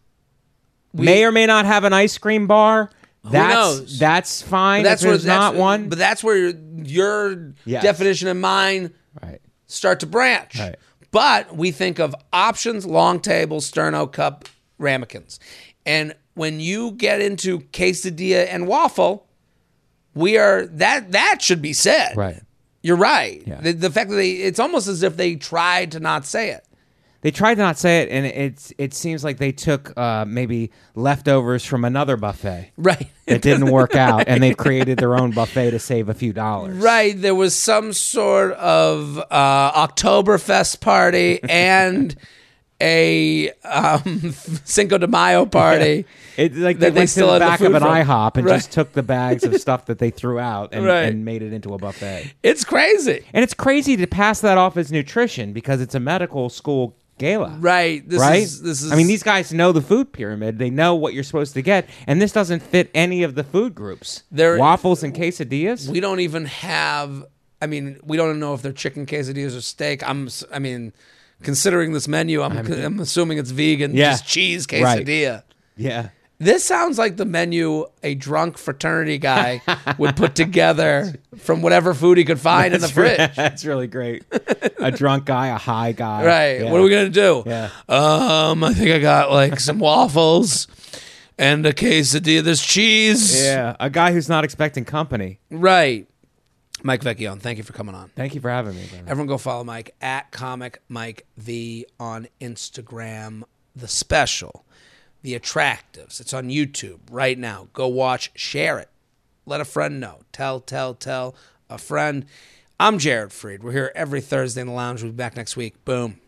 may or may not have an ice cream bar. That's knows? that's fine. But that's if where not one. But that's where your, your Yes. definition and mine right. start to branch. Right. But we think of options, long table, sterno cup, ramekins. And when you get into quesadilla and waffle, we are that that should be said. Right. You're right. Yeah. The, the fact that they it's almost as if they tried to not say it. They tried to not say it, and it's it seems like they took uh, maybe leftovers from another buffet Right. that didn't work out, and they've created their own buffet to save a few dollars. Right. There was some sort of uh, Oktoberfest party and a um, Cinco de Mayo party. It's like That they they went still to the the back of an from. IHOP and Right. just took the bags of stuff that they threw out and, Right. and made it into a buffet. It's crazy. And it's crazy to pass that off as nutrition because it's a medical school gala. Right. This right? is this is I mean, these guys know the food pyramid. They know what you're supposed to get, and this doesn't fit any of the food groups. There- waffles and quesadillas. we don't even have I mean, we don't know if they're chicken quesadillas or steak. I'm I mean, considering this menu, I'm I'm, assuming it's vegan, Yeah. just cheese Right. quesadilla. yeah, This sounds like the menu a drunk fraternity guy would put together from whatever food he could find in the fridge. That's really great. a drunk guy, a high guy. Right. Yeah. What are we gonna do? Yeah. Um, I think I got like some waffles and a quesadilla. There's cheese. Yeah, a guy who's not expecting company. Right. Mike Vecchione, thank you for coming on. Thank you for having me. brother. Everyone go follow Mike at comic Mike V on Instagram. The special, The Attractives. It's on YouTube right now. Go watch, share it. Let a friend know. Tell, tell, tell a friend. I'm Jared Freid. We're here every Thursday in the lounge. We'll be back next week. Boom.